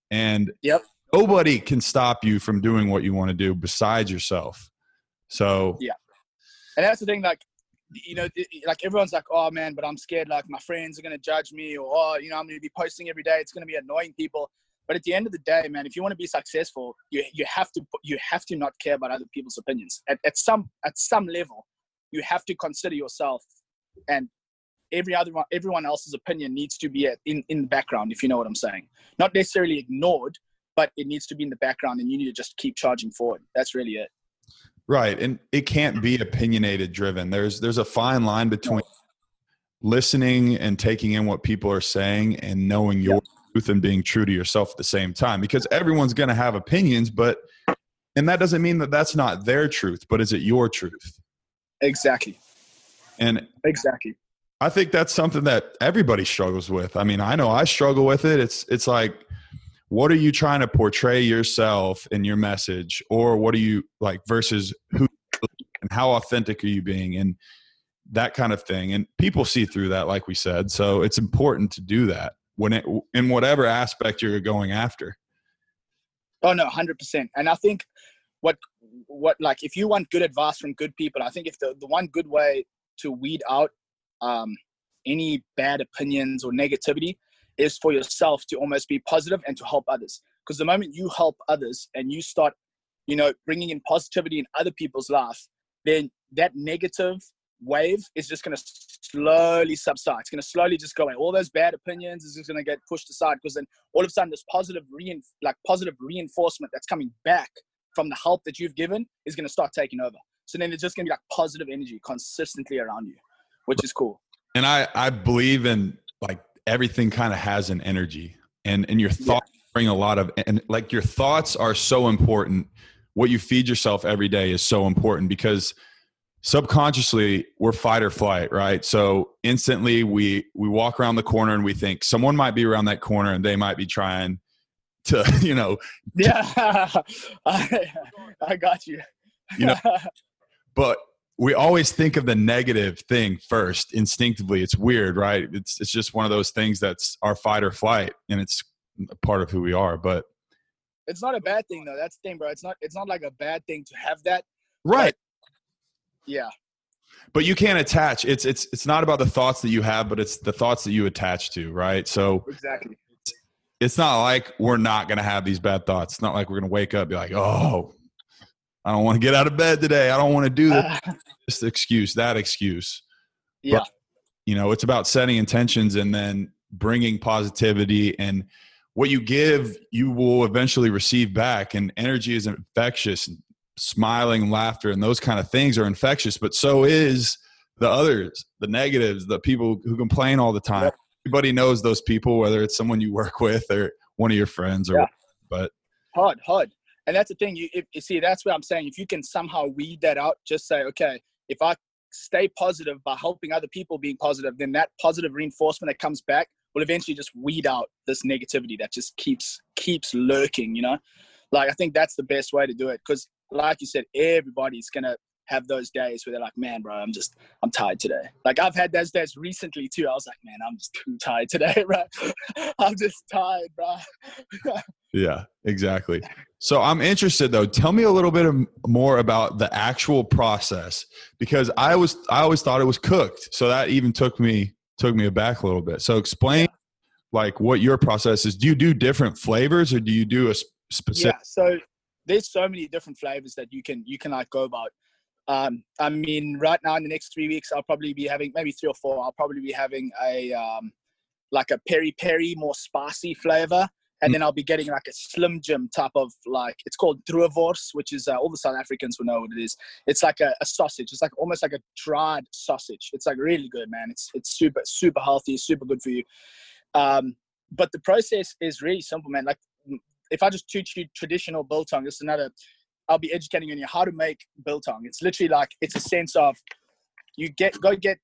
and yep nobody can stop you from doing what you want to do besides yourself so yeah and that's the thing like you know like everyone's like oh man but i'm scared like my friends are to judge me or oh you know i'm to be posting every day it's to be annoying people but at the end of the day, man, if you want to be successful, you, you have to you have to not care about other people's opinions. At, at some at some level, you have to consider yourself, and every other everyone else's opinion needs to be in in the background. If you know what I'm saying, not necessarily ignored, but it needs to be in the background, and you need to just keep charging forward. That's really it. Right, and it can't be opinionated driven. There's there's a fine line between listening and taking in what people are saying and knowing your truth and being true to yourself at the same time because everyone's going to have opinions but and that doesn't mean that that's not their truth but is it your truth? Exactly. And exactly. I think that's something that everybody struggles with. I mean i know i struggle with it. It's it's like what are you trying to portray yourself in your message? Or what are you like versus who and how authentic are you being and that kind of thing. And people see through that like we said. So it's important to do that when it in whatever aspect you're going after. Oh no 100% and i think what what like if you want good advice from good people i think if the, the one good way to weed out um, any bad opinions or negativity is for yourself to almost be positive and to help others because the moment you help others and you start you know bringing in positivity in other people's life then that negative wave is just going to slowly subside. It's going to slowly just go away. All those bad opinions is just going to get pushed aside because then all of a sudden this positive rein, like positive reinforcement that's coming back from the help that you've given is going to start taking over. So then it's just going to be like positive energy consistently around you, which is cool. And I I believe in like everything kind of has an energy and and your thoughts yeah. bring a lot of and like your thoughts are so important. What you feed yourself every day is so important because subconsciously we're fight or flight right so instantly we we walk around the corner and we think someone might be around that corner and they might be trying to you know yeah I, I got you you know but we always think of the negative thing first instinctively it's weird right it's it's just one of those things that's our fight or flight and it's part of who we are but it's not a bad thing though that's the thing bro it's not it's not like a bad thing to have that right yeah. But you can't attach. It's it's it's not about the thoughts that you have, but it's the thoughts that you attach to, right? So exactly. It's, it's not like we're not going to have these bad thoughts. It's not like we're going to wake up be like, "Oh, I don't want to get out of bed today. I don't want to do this." Uh, this excuse, that excuse. Yeah. But, you know, it's about setting intentions and then bringing positivity and what you give, you will eventually receive back. And energy is infectious smiling, laughter, and those kind of things are infectious, but so is the others, the negatives, the people who complain all the time. Everybody knows those people, whether it's someone you work with or one of your friends or yeah. but hard, hard. And that's the thing. You, if, you see, that's what I'm saying. If you can somehow weed that out, just say, okay, if I stay positive by helping other people being positive, then that positive reinforcement that comes back will eventually just weed out this negativity that just keeps keeps lurking. You know, like I think that's the best way to do it because like you said, everybody's gonna have those days where they're like, man, bro, I'm just, I'm tired today. Like I've had those days recently too. I was like, man, I'm just too tired today, bro. I'm just tired, bro. yeah, exactly. So I'm interested though. Tell me a little bit more about the actual process because I was, I always thought it was cooked. So that even took me, took me aback a little bit. So explain like what your process is. Do you do different flavors or do you do a specific? Yeah, so there's so many different flavors that you can you can like go about. Um, I mean, right now in the next three weeks, I'll probably be having maybe three or four. I'll probably be having a um, like a peri peri, more spicy flavor, and mm. then I'll be getting like a slim jim type of like it's called droewors, which is uh, all the South Africans will know what it is. It's like a, a, sausage. It's like almost like a dried sausage. It's like really good, man. It's it's super super healthy, super good for you. Um, but the process is really simple, man. Like if I just teach you traditional biltong, it's another. I'll be educating you on how to make biltong. It's literally like it's a sense of you get go get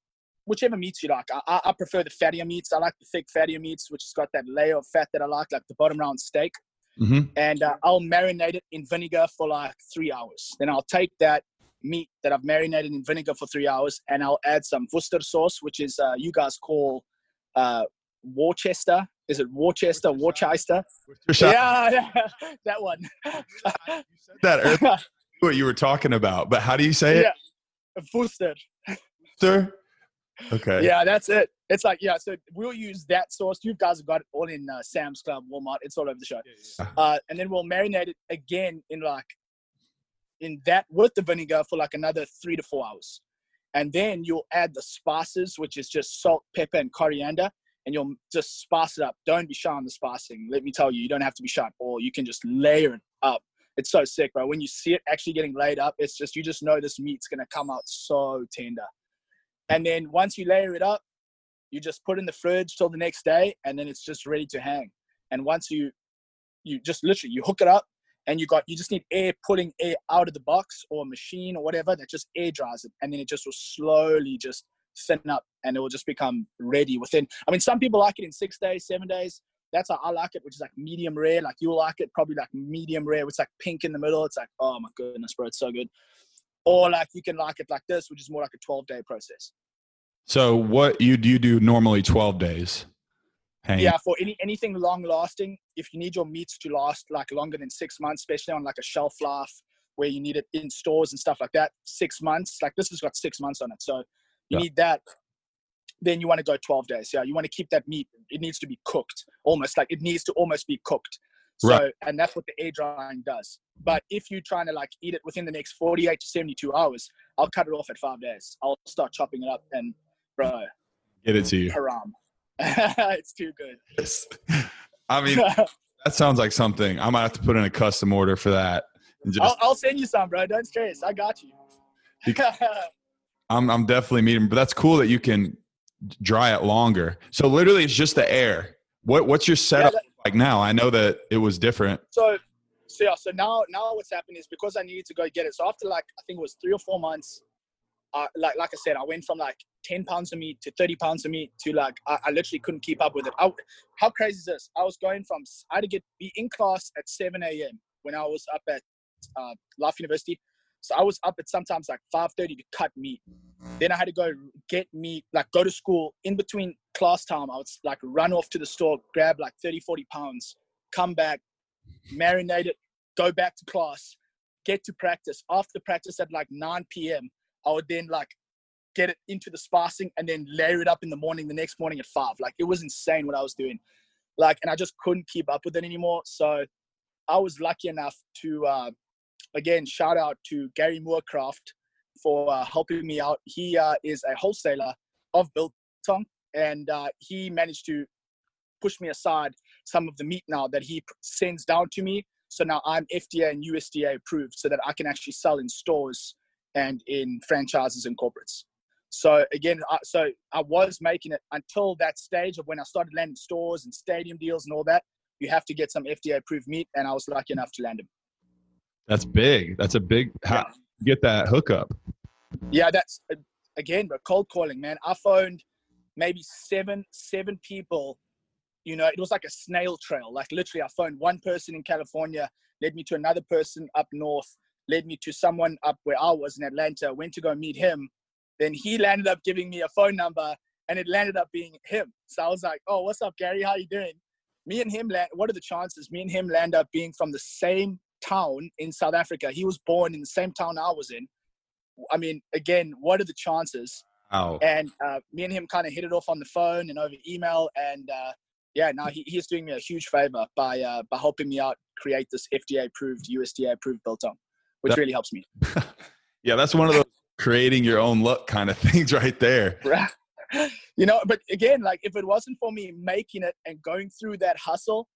whichever meats you like. I, I prefer the fattier meats. I like the thick fattier meats, which has got that layer of fat that I like, like the bottom round steak. Mm-hmm. And uh, I'll marinate it in vinegar for like three hours. Then I'll take that meat that I've marinated in vinegar for three hours, and I'll add some Worcester sauce, which is uh, you guys call uh, Worcester. Is it Worcester? Worcester? Yeah, yeah, that one. that earlier, what you were talking about, but how do you say it? Yeah, Worcester. Worcester. Okay. Yeah, that's it. It's like yeah. So we'll use that sauce. You guys have got it all in uh, Sam's Club, Walmart. It's all over the show. Yeah, yeah. Uh, and then we'll marinate it again in like in that with the vinegar for like another three to four hours, and then you'll add the spices, which is just salt, pepper, and coriander, and you'll just spice it up. Don't be shy on the spicing. Let me tell you, you don't have to be shy, or you can just layer it up. It's so sick, bro. When you see it actually getting laid up, it's just you just know this meat's gonna come out so tender. And then once you layer it up, you just put in the fridge till the next day, and then it's just ready to hang. And once you you just literally you hook it up and you got you just need air pulling air out of the box or a machine or whatever that just air dries it and then it just will slowly just thin up and it will just become ready within i mean some people like it in six days seven days. That's how i like it which is like medium rare. Like you'll like it probably like medium rare. It's like pink in the middle. It's like oh my goodness bro it's so good or like you can like it like this, which is more like a 12 day process. So what you do you do normally 12 days? Hang. Yeah, for any anything long lasting, if you need your meats to last like longer than six months, especially on like a shelf life where you need it in stores and stuff like that, six months, like this has got six months on it. So you yeah. need that. Then you want to go 12 days. Yeah, you want to keep that meat. It needs to be cooked almost like it needs to almost be cooked. So, right. and that's what the air drying does. But if you're trying to like eat it within the next 48 to 72 hours, I'll cut it off at five days. I'll start chopping it up and, bro, get it to you. Haram. it's too good. Yes. I mean, that sounds like something. I might have to put in a custom order for that. Just, I'll, I'll, send you some, bro. Don't stress. I got you. I'm, I'm definitely meeting, but that's cool that you can dry it longer. So literally, it's just the air. What What's your setup? Yeah, that, like now? I know that it was different. So, so yeah. So now, now what's happening is because I needed to go get it. So after like I think it was three or four months, uh, like like I said, I went from like ten pounds of meat to thirty pounds of meat to like I, I literally couldn't keep up with it. I, how crazy is this? I was going from I had to get be in class at seven a.m. when I was up at uh, Life University. So I was up at sometimes like 5:30 to cut meat. Then I had to go get meat, like go to school. In between class time, I would like run off to the store, grab like 30, 40 pounds, come back, marinate it, go back to class, get to practice. After practice at like 9 p.m., I would then like get it into the spicing and then layer it up in the morning, the next morning at five. Like it was insane what I was doing. Like, and I just couldn't keep up with it anymore. So I was lucky enough to uh, again, shout out to Gary Moorcraft for uh, helping me out. He uh, is a wholesaler of biltong, and uh, he managed to push me aside some of the meat now that he sends down to me. So now I'm FDA and USDA approved, so that I can actually sell in stores and in franchises and corporates. So again, I, so I was making it until that stage of when I started landing stores and stadium deals and all that. You have to get some FDA approved meat, and I was lucky enough to land them. That's big. That's a big. How yeah. get that hookup? Yeah, that's again, but cold calling, man. I phoned maybe seven seven people. You know, it was like a snail trail. Like literally, I phoned one person in California, led me to another person up north, led me to someone up where I was in Atlanta. Went to go meet him. Then he landed up giving me a phone number, and it landed up being him. So I was like, "Oh, what's up, Gary? How you doing?" Me and him land. What are the chances? Me and him land up being from the same town in South Africa. He was born in the same town I was in. I mean, again, what are the chances? Wow. And uh, me and him kind of hit it off on the phone and over email. And uh, yeah, now he, he's doing me a huge favor by uh, by helping me out create this FDA approved, USDA approved biltong, which That- really helps me. Yeah, that's one of those creating your own luck kind of things right there. you know, but again, like if it wasn't for me making it and going through that hustle,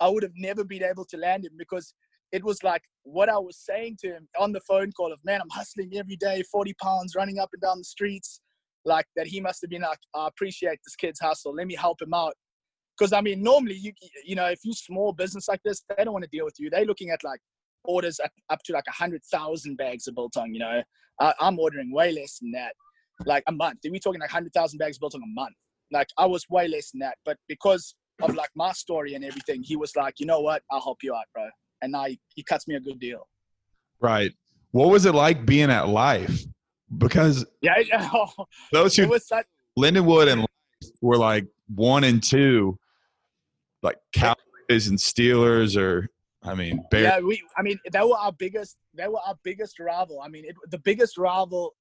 I would have never been able to land him because it was like what I was saying to him on the phone call of man, I'm hustling every day, 40 pounds, running up and down the streets. Like that he must have been like, I appreciate this kid's hustle. Let me help him out. Because I mean, normally you you know, if you small business like this, they don't want to deal with you. They're looking at like orders up, up to like a hundred thousand bags of biltong. You know, I, I'm ordering way less than that, like a month. Are We're talking like hundred thousand bags of biltong a month. Like I was way less than that, but because of like my story and everything, he was like, you know what, I'll help you out, bro. And now he, he cuts me a good deal. Right. What was it like being at Life? Because Yeah, yeah. those who such. Lindenwood and were like one and two, like Cowboys and Steelers, or I mean, Bears. Yeah, we. I mean, they were our biggest. They were our biggest rival. I mean, it, the biggest rival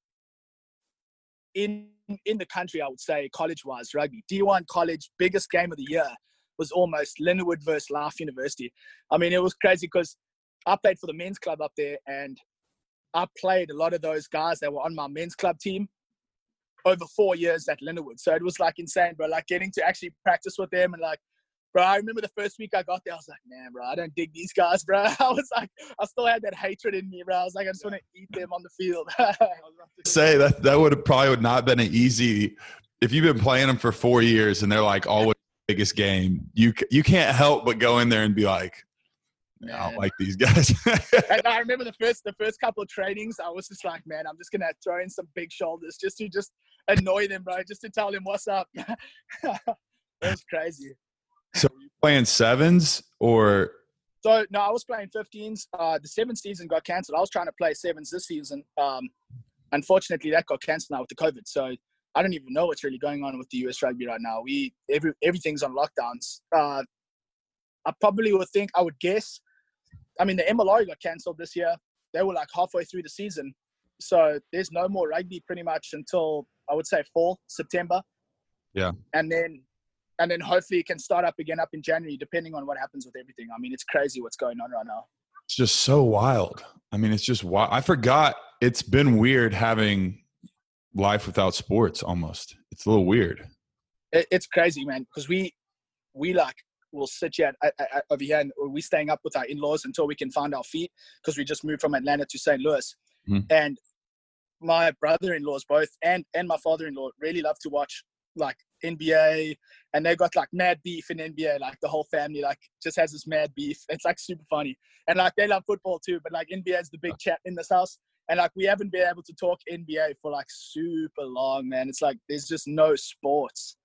in in the country, I would say, college wise, rugby. D1 college, biggest game of the year was almost Lindenwood versus Life University. I mean, it was crazy because I played for the men's club up there, and I played a lot of those guys that were on my men's club team over four years at Lindenwood. So it was like insane, bro. Like getting to actually practice with them and like Bro, I remember the first week I got there, I was like, man, bro, I don't dig these guys, bro. I was like, I still had that hatred in me, bro. I was like, I just want to eat them on the field. say that that would have probably would not been an easy if you've been playing them for four years and they're like always biggest game. You you can't help but go in there and be like, "Man, I don't like these guys. and I remember the first the first couple of trainings, I was just like, man, I'm just gonna throw in some big shoulders just to just annoy them, bro, just to tell them what's up. it was crazy. So you playing sevens or So no, I was playing 15s. Uh, the seventh season got cancelled. I was trying to play sevens this season. Um, unfortunately, that got cancelled now with the COVID. So I don't even know what's really going on with the US rugby right now. We every everything's on lockdowns. Uh, I probably would think I would guess. I mean, the MLR got cancelled this year. They were like halfway through the season, so there's no more rugby pretty much until I would say fall September. Yeah. and then and then hopefully it can start up again up in January, depending on what happens with everything. I mean, it's crazy what's going on right now. it's just so wild. I mean, it's just wild. I forgot it's been weird having life without sports almost. It's a little weird. It, it's crazy, man, because we we like will sit here at, at, at- over here and we're staying up with our in-laws until we can find our feet because we just moved from Atlanta to St. Louis, Mhm. and my brother-in-laws both and and my father-in-law really love to watch like NBA, and they got like mad beef in NBA. Like the whole family like just has this mad beef. It's like super funny, and like they love football too. But like NBA is the big chat in this house, and like we haven't been able to talk NBA for like super long, man. It's like there's just no sports,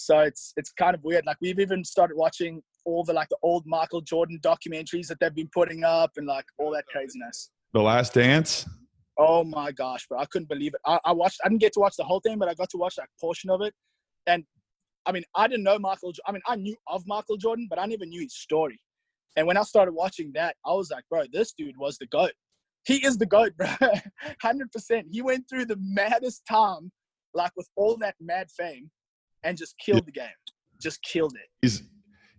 so it's it's kind of weird. Like we've even started watching all the like the old Michael Jordan documentaries that they've been putting up, and like all that craziness. The Last Dance. Oh my gosh, bro! I couldn't believe it. I, I watched. I didn't get to watch the whole thing, but I got to watch like portion of it. And I mean, I didn't know Michael. I mean, I knew of Michael Jordan, but I never knew his story. And when I started watching that, I was like, bro, this dude was the goat. He is the goat, bro. Hundred percent. He went through the maddest time, like with all that mad fame, and just killed the game. Just killed it. He's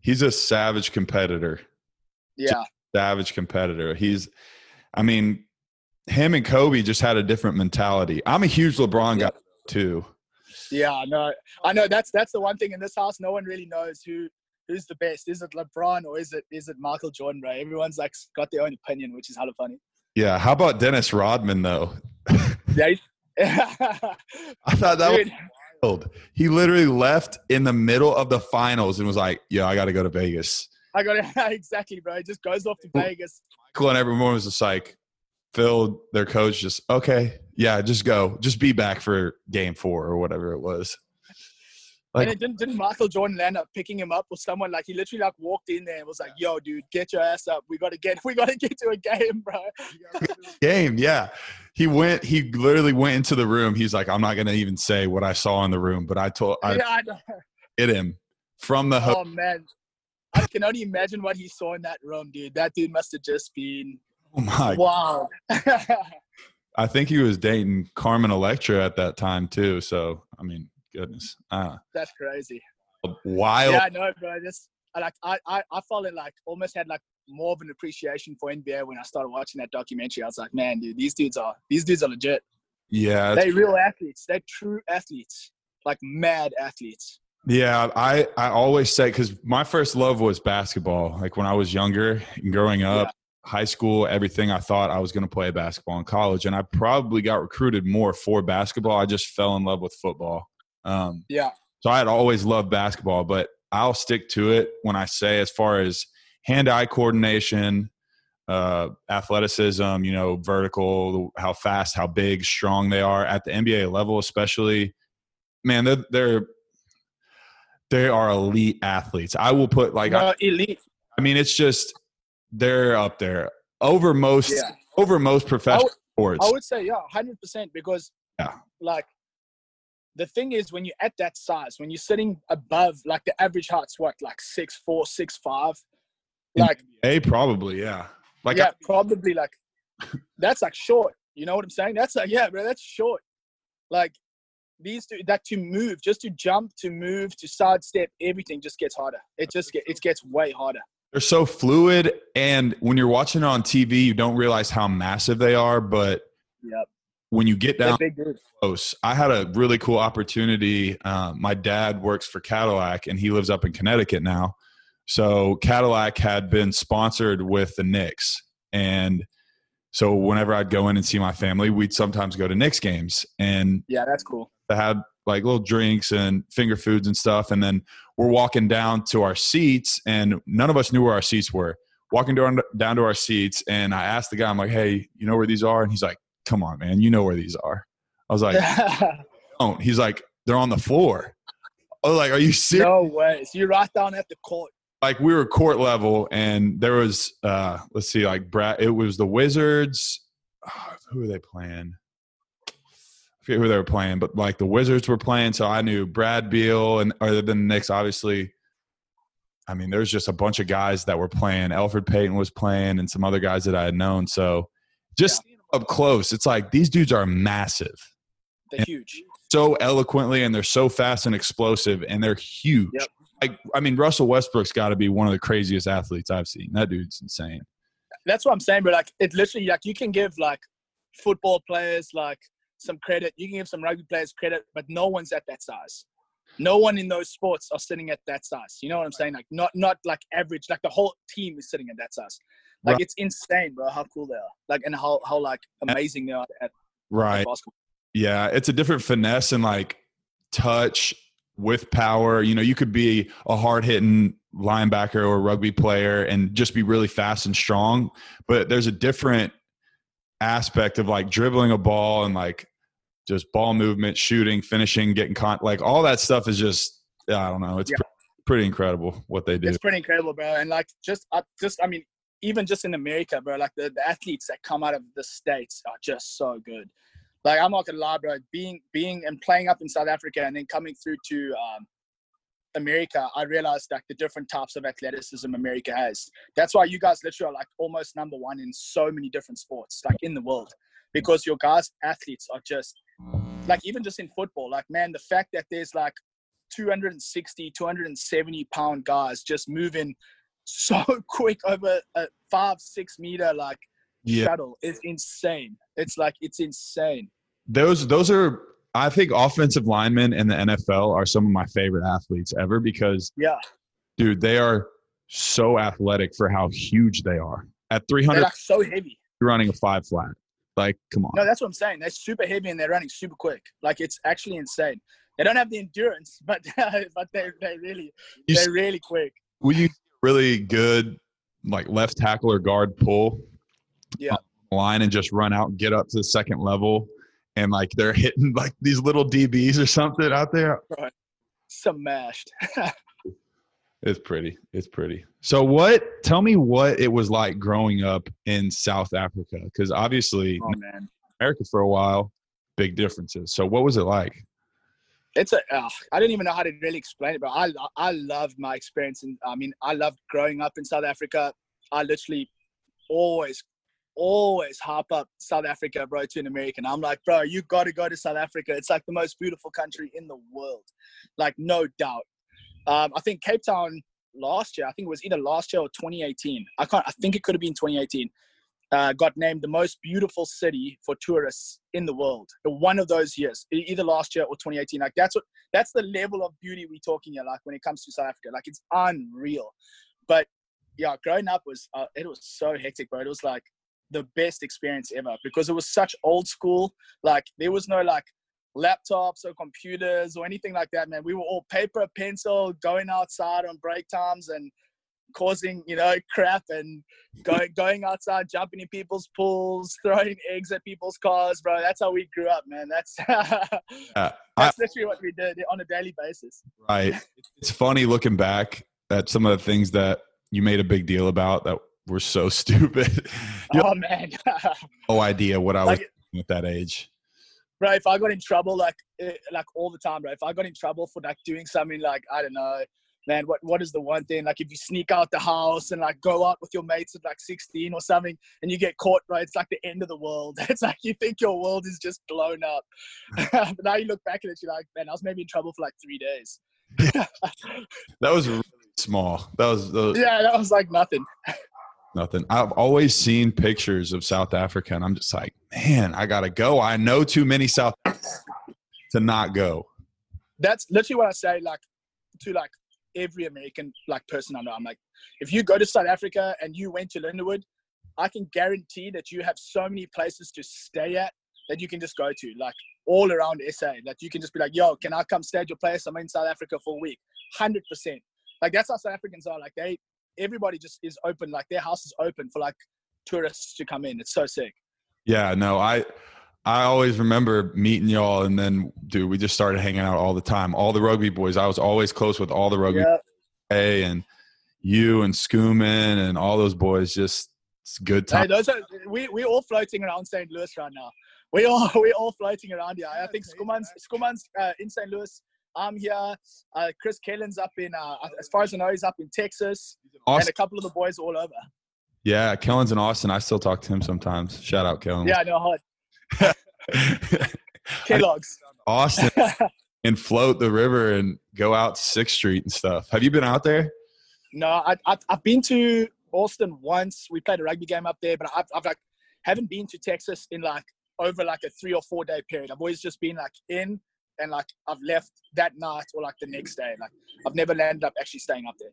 he's a savage competitor. Yeah. savage competitor. He's, I mean, him and Kobe just had a different mentality. I'm a huge LeBron guy too. Yeah, I know. I know that's that's the one thing in this house. No one really knows who who's the best. Is it LeBron or is it is it Michael Jordan, Right? Everyone's like got their own opinion, which is hella funny. Yeah. How about Dennis Rodman though? Yeah. I thought that Dude, was He literally left in the middle of the finals and was like, "Yo, I got to go to Vegas." I got it exactly, bro. He just goes off to Vegas. Michael and everyone was just like, Phil, their coach, just okay, yeah, just go, just be back for game four or whatever it was. Like- and it didn't didn't Michael Jordan end up picking him up or someone like he literally like walked in there and was like, "Yo, dude, get your ass up. We gotta get we gotta get to a game, bro." game. Yeah. He went, he literally went into the room. He's like, I'm not going to even say what I saw in the room, but I told, I yeah, I know. hit him from the hook. Oh man, I can only imagine what he saw in that room, dude. That dude must have just been Oh my. wow. I think he was dating Carmen Electra at that time too. So, I mean, goodness. Uh, That's crazy. wild. Yeah, I know, bro. Just I like I, I I felt it like almost had like more of an appreciation for NBA when I started watching that documentary. I was like, man, dude, these dudes are these dudes are legit. Yeah, They real athletes. They're true athletes. Like mad athletes. Yeah, I I always say because my first love was basketball. Like when I was younger and growing up, high school, everything. I thought I was going to play basketball in college, and I probably got recruited more for basketball. I just fell in love with football. Um, Yeah. so I had always loved basketball, but I'll stick to it when I say as far as hand-eye coordination, uh, athleticism, you know, vertical, how fast, how big, strong they are at the NBA level, especially. Man, they're they're they are elite athletes. I will put like I, elite. I mean, it's just they're up there over most Yeah. over most professional sports. I would say yeah, hundred percent. Because Yeah. like the thing is when you're at that size, when you're sitting above like the average height's what, like six four, six five. Like A probably, yeah. Like yeah, I- probably like that's like short. You know what I'm saying? That's like yeah, bro, that's short. Like these two that to move, just to jump, to move, to sidestep, everything just gets harder. It just get it gets way harder. they're so fluid, and when you're watching it on TV, you don't realize how massive they are. But Yep. When you get down close, I had a really cool opportunity. Um, my dad works for Cadillac, and he lives up in Connecticut now. So Cadillac had been sponsored with the Knicks, and so whenever I'd go in and see my family, we'd sometimes go to Knicks games, and Yeah, that's cool. They had like little drinks and finger foods and stuff. And then we're walking down to our seats, and none of us knew where our seats were. Walking down down to our seats, and I asked the guy, I'm like, "Hey, you know where these are?" And he's like, "Come on, man, you know where these are." I was like, "Don't." He's like, "They're on the floor." Oh, like, "Are you serious?" no way. So you're right down at the court. Like we were court level, and there was, uh let's see, like Brad. It was the Wizards. ah, who were they playing? I forget who they were playing, but like the Wizards were playing, so I knew Brad Beal and other than the Knicks, obviously. I mean, there's just a bunch of guys that were playing. Elfrid Payton was playing, and some other guys that I had known. So, just them up close, it's like these dudes are massive, They're huge. so eloquently, and they're so fast and explosive, and they're huge. Yep. Like, I mean, Russell Westbrook's got to be one of the craziest athletes I've seen. That dude's insane. That's what I'm saying, but like it literally like you can give like football players like some credit, you can give some rugby players credit, but no one's at that size. No one in those sports are sitting at that size. You know what I'm saying? Like not not like average, like the whole team is sitting at that size. Like Right. it's insane, bro, how cool they are. Like and how how like amazing they are at, at Right. basketball. Yeah, it's a different finesse and like touch with power. You know, you could be a hard hitting linebacker or rugby player and just be really fast and strong, but there's a different aspect of like dribbling a ball and like just ball movement, shooting, finishing, getting caught. like all that stuff is just I don't know. It's Yeah. pre- pretty incredible what they do. It's pretty incredible, bro. And like just I just I mean, even just in America, bro, like the, the athletes that come out of the States are just so good. Like I'm not gonna lie, bro. Being being and playing up in South Africa and then coming through to um, America, I realized like the different types of athleticism America has. That's why you guys literally are like almost number one in so many different sports, like in the world. Because your guys' athletes are just like even just in football, like man, the fact that there's like 260, 270 pound guys just moving so quick over a five, six meter like Yeah. shuttle It's insane. It's like it's insane. those those are I think offensive linemen in the NFL are some of my favorite athletes ever because Yeah. dude, they are so athletic for how huge they are. At 300 They're like so heavy. you're running a five flat. Like, come on. No, that's what I'm saying. They're super heavy and they're running super quick. Like it's actually insane. They don't have the endurance, but but they're they really You they're really quick. Will you really good like left tackle or guard pull Yeah. line and just run out and get up to the second level and like they're hitting like these little DBs or something out there? Smashed. It's pretty. It's pretty. So what tell me what it was like growing up in South Africa cuz obviously oh. America for a while, big differences. So what was it like? It's a uh, I don't even know how to really explain it, but I I loved my experience, and I mean I loved growing up in South Africa. I literally always always hop up South Africa, bro, to an American. I'm like, bro, you got to go to South Africa. It's like the most beautiful country in the world, like no doubt. Um, I think Cape Town last year. I think it was either last year or 2018. I can't. I think it could have been 2018. Uh, got named the most beautiful city for tourists in the world. One of those years, either last year or 2018. Like that's what that's the level of beauty we're talking here. Like when it comes to South Africa, like it's unreal. But yeah, growing up was uh, it was so hectic, bro. It was like the best experience ever because it was such old school. Like there was no like laptops or computers or anything like that, man. We were all paper, pencil, going outside on break times and causing, you know, crap and going going outside, jumping in people's pools, throwing eggs at people's cars, bro. That's how we grew up, man. That's uh, that's I, literally what we did on a daily basis. Right. It's funny looking back at some of the things that you made a big deal about that were so stupid. oh man. no idea what I was like, at that age bro, if I got in trouble like eh, like all the time, bro, if I got in trouble for like doing something like I don't know, man, what what is the one thing like if you sneak out the house and like go out with your mates at like 16 or something and you get caught, right? it's like the end of the world. It's like you think your world is just blown up, but now you look back at it, you're like, man, I was maybe in trouble for like three days. that was really small. That was, that was yeah, that was like nothing. Nothing. I've always seen pictures of South Africa, and I'm just like, man, I gotta go. I know too many South to not go. That's literally what I say, like to like every American like person I know. I'm like, if you go to South Africa and you went to Lindenwood, I can guarantee that you have so many places to stay at that you can just go to, like all around SA. That you can just be like, yo, can I come stay at your place? I'm in South Africa for a week. Hundred percent. Like that's how South Africans are. Like they everybody just is open, like their house is open for like tourists to come in. It's so sick. Yeah, no, I I always remember meeting y'all, and then dude, we just started hanging out all the time. All the rugby boys, I was always close with all the rugby. Yep. Hey, and you and Schoeman and all those boys, just it's good time. Hey, those are we we all floating around St. Louis right now. We all we all floating around here. I think Schoeman's Schoeman's uh, in St. Louis. I'm here. Uh, Chris Kellen's up in, uh, as far as I know, he's up in Texas, and a couple of the boys all over. Yeah, Kellen's in Austin. I still talk to him sometimes. Shout out Kellen. Yeah, no hot. Kellogg's. Austin and float the river and go out Sixth Street and stuff. Have you been out there? No, I, I, have been to Austin once. We played a rugby game up there, but I've, I've like haven't been to Texas in like over like a three or four day period. I've always just been like in and like I've left that night or like the next day. Like I've never landed up actually staying up there.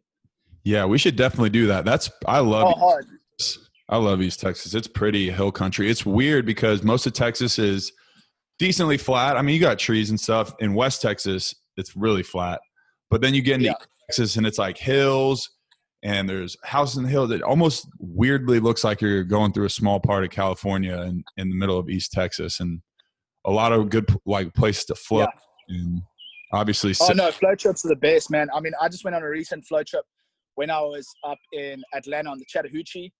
Yeah, we should definitely do that. That's I love. Oh, hard. I love East Texas. It's pretty hill country. It's weird because most of Texas is decently flat. I mean, you got trees and stuff. In West Texas, it's really flat. But then you get into yeah. Texas and it's like hills and there's houses in the hills. It almost weirdly looks like you're going through a small part of California in, in the middle of East Texas. And a lot of good like places to float. Yeah. And obviously, oh no, float trips are the best, man. I mean, I just went on a recent float trip when I was up in Atlanta on the Chattahoochee.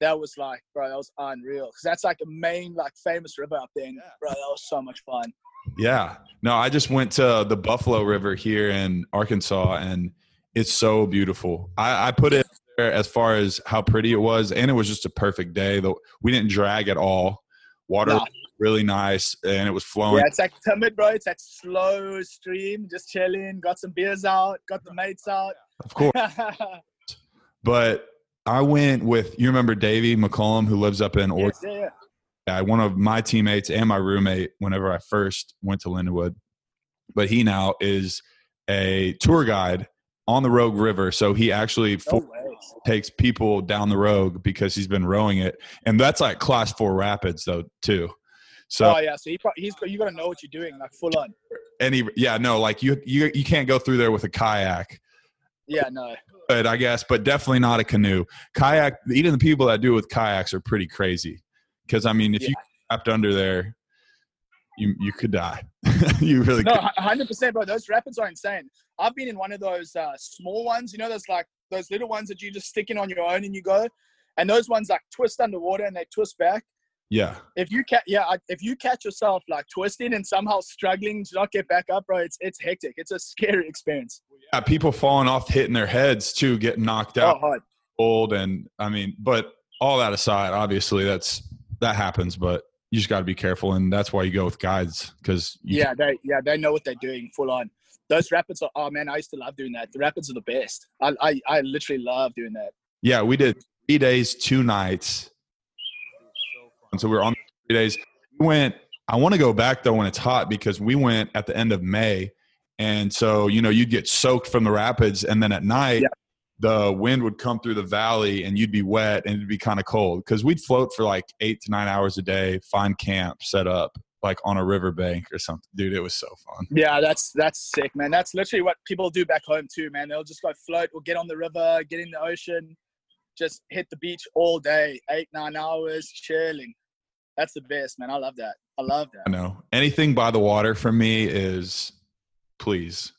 That was like, bro, that was unreal because that's like a main, like, famous river up there. And, yeah. Bro, that was so much fun. Yeah. No, I just went to the Buffalo River here in Arkansas, and it's so beautiful. I, I put it there as far as how pretty it was, and it was just a perfect day. Though we didn't drag at all. Water nah really nice, and it was flowing. Yeah, it's like timid, bro. It's that slow stream, just chilling. Got some beers out, got the mates out. Of course. but I went with you. Remember Davey McCollum, who lives up in Oregon. Yes, yeah, yeah. One of my teammates and my roommate whenever I first went to Lindenwood, but he now is a tour guide on the Rogue River. So he actually no takes people down the Rogue because he's been rowing it, and that's like class four rapids though too. So oh yeah, so he he's you got to know what you're doing like full on. Any yeah no like you you you can't go through there with a kayak. Yeah no. But I guess, but definitely not a canoe. Kayak, even the people that do it with kayaks are pretty crazy. Because I mean, if yeah. you trapped under there, you you could die. you really no, hundred percent, bro. Those rapids are insane. I've been in one of those uh, small ones. You know, those like those little ones that you just stick in on your own and you go. And those ones like twist underwater and they twist back. Yeah. If you catch, yeah, if you catch yourself like twisting and somehow struggling to not get back up, bro, it's it's hectic. It's a scary experience. Yeah, people falling off, hitting their heads too, getting knocked oh, out, oh, hard. old, and I mean, but all that aside, obviously that's that happens, but you just got to be careful, and that's why you go with guides because yeah, they yeah they know what they're doing full on. those rapids are. Oh man, I used to love doing that. The rapids are the best. I I, I literally love doing that. Yeah, we did three days, two nights. And so we were on three days. We went. I want to go back though when it's hot because we went at the end of May, and so you know you'd get soaked from the rapids, and then at night. Yeah. The wind would come through the valley and you'd be wet and it'd be kind of cold because we'd float for like eight to nine hours a day, find camp, set up like on a riverbank or something. Dude, it was so fun. Yeah, that's that's sick, man. That's literally what people do back home too, man. They'll just go float or get on the river, get in the ocean, just hit the beach all day, eight nine hours chilling. That's the best, man. I love that. I love that. I know anything by the water for me is please,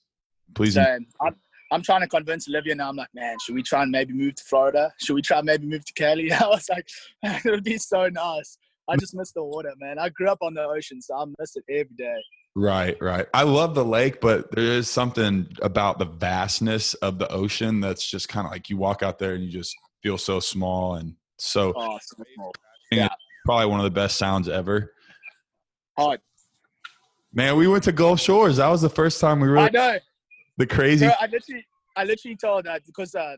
please. Same. I'm, I'm trying to convince Olivia now. I'm like, man, should we try and maybe move to Florida? Should we try and maybe move to Cali? I was like, it would be so nice. I just miss the water, man. I grew up on the ocean, so I miss it every day. Right, right. I love the lake, but there is something about the vastness of the ocean that's just kind of like you walk out there and you just feel so small and so Oh, so small. Probably one of the best sounds ever. Hard. Man, we went to Gulf Shores. That was the first time we I really know. the crazy. Bro, I literally, I literally told that because uh,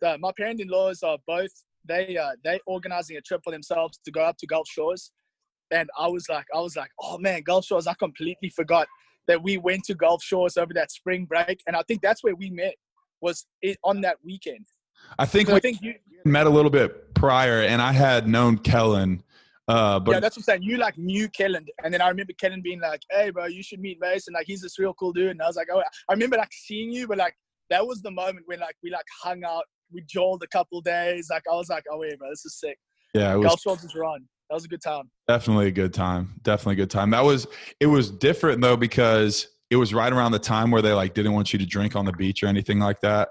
the, my parents-in-laws are both they uh, they organizing a trip for themselves to go up to Gulf Shores, and I was like, I was like, oh man, Gulf Shores! I completely forgot that we went to Gulf Shores over that spring break, and I think that's where we met was it, on that weekend. I think we I think you, met a little bit prior, and I had known Kellen, uh, but yeah, that's what I'm saying. You like knew Kellen, and then I remember Kellen being like, "Hey, bro, you should meet Mason. Like, he's this real cool dude." And I was like, "Oh, I remember like seeing you, but like that was the moment when like we like hung out, we jawed a couple days. Like, I was like, "Oh wait, bro, this is sick." yeah, it was Shores is run. That was a good time. Definitely a good time. Definitely a good time. That was it was different though because it was right around the time where they like didn't want you to drink on the beach or anything like that.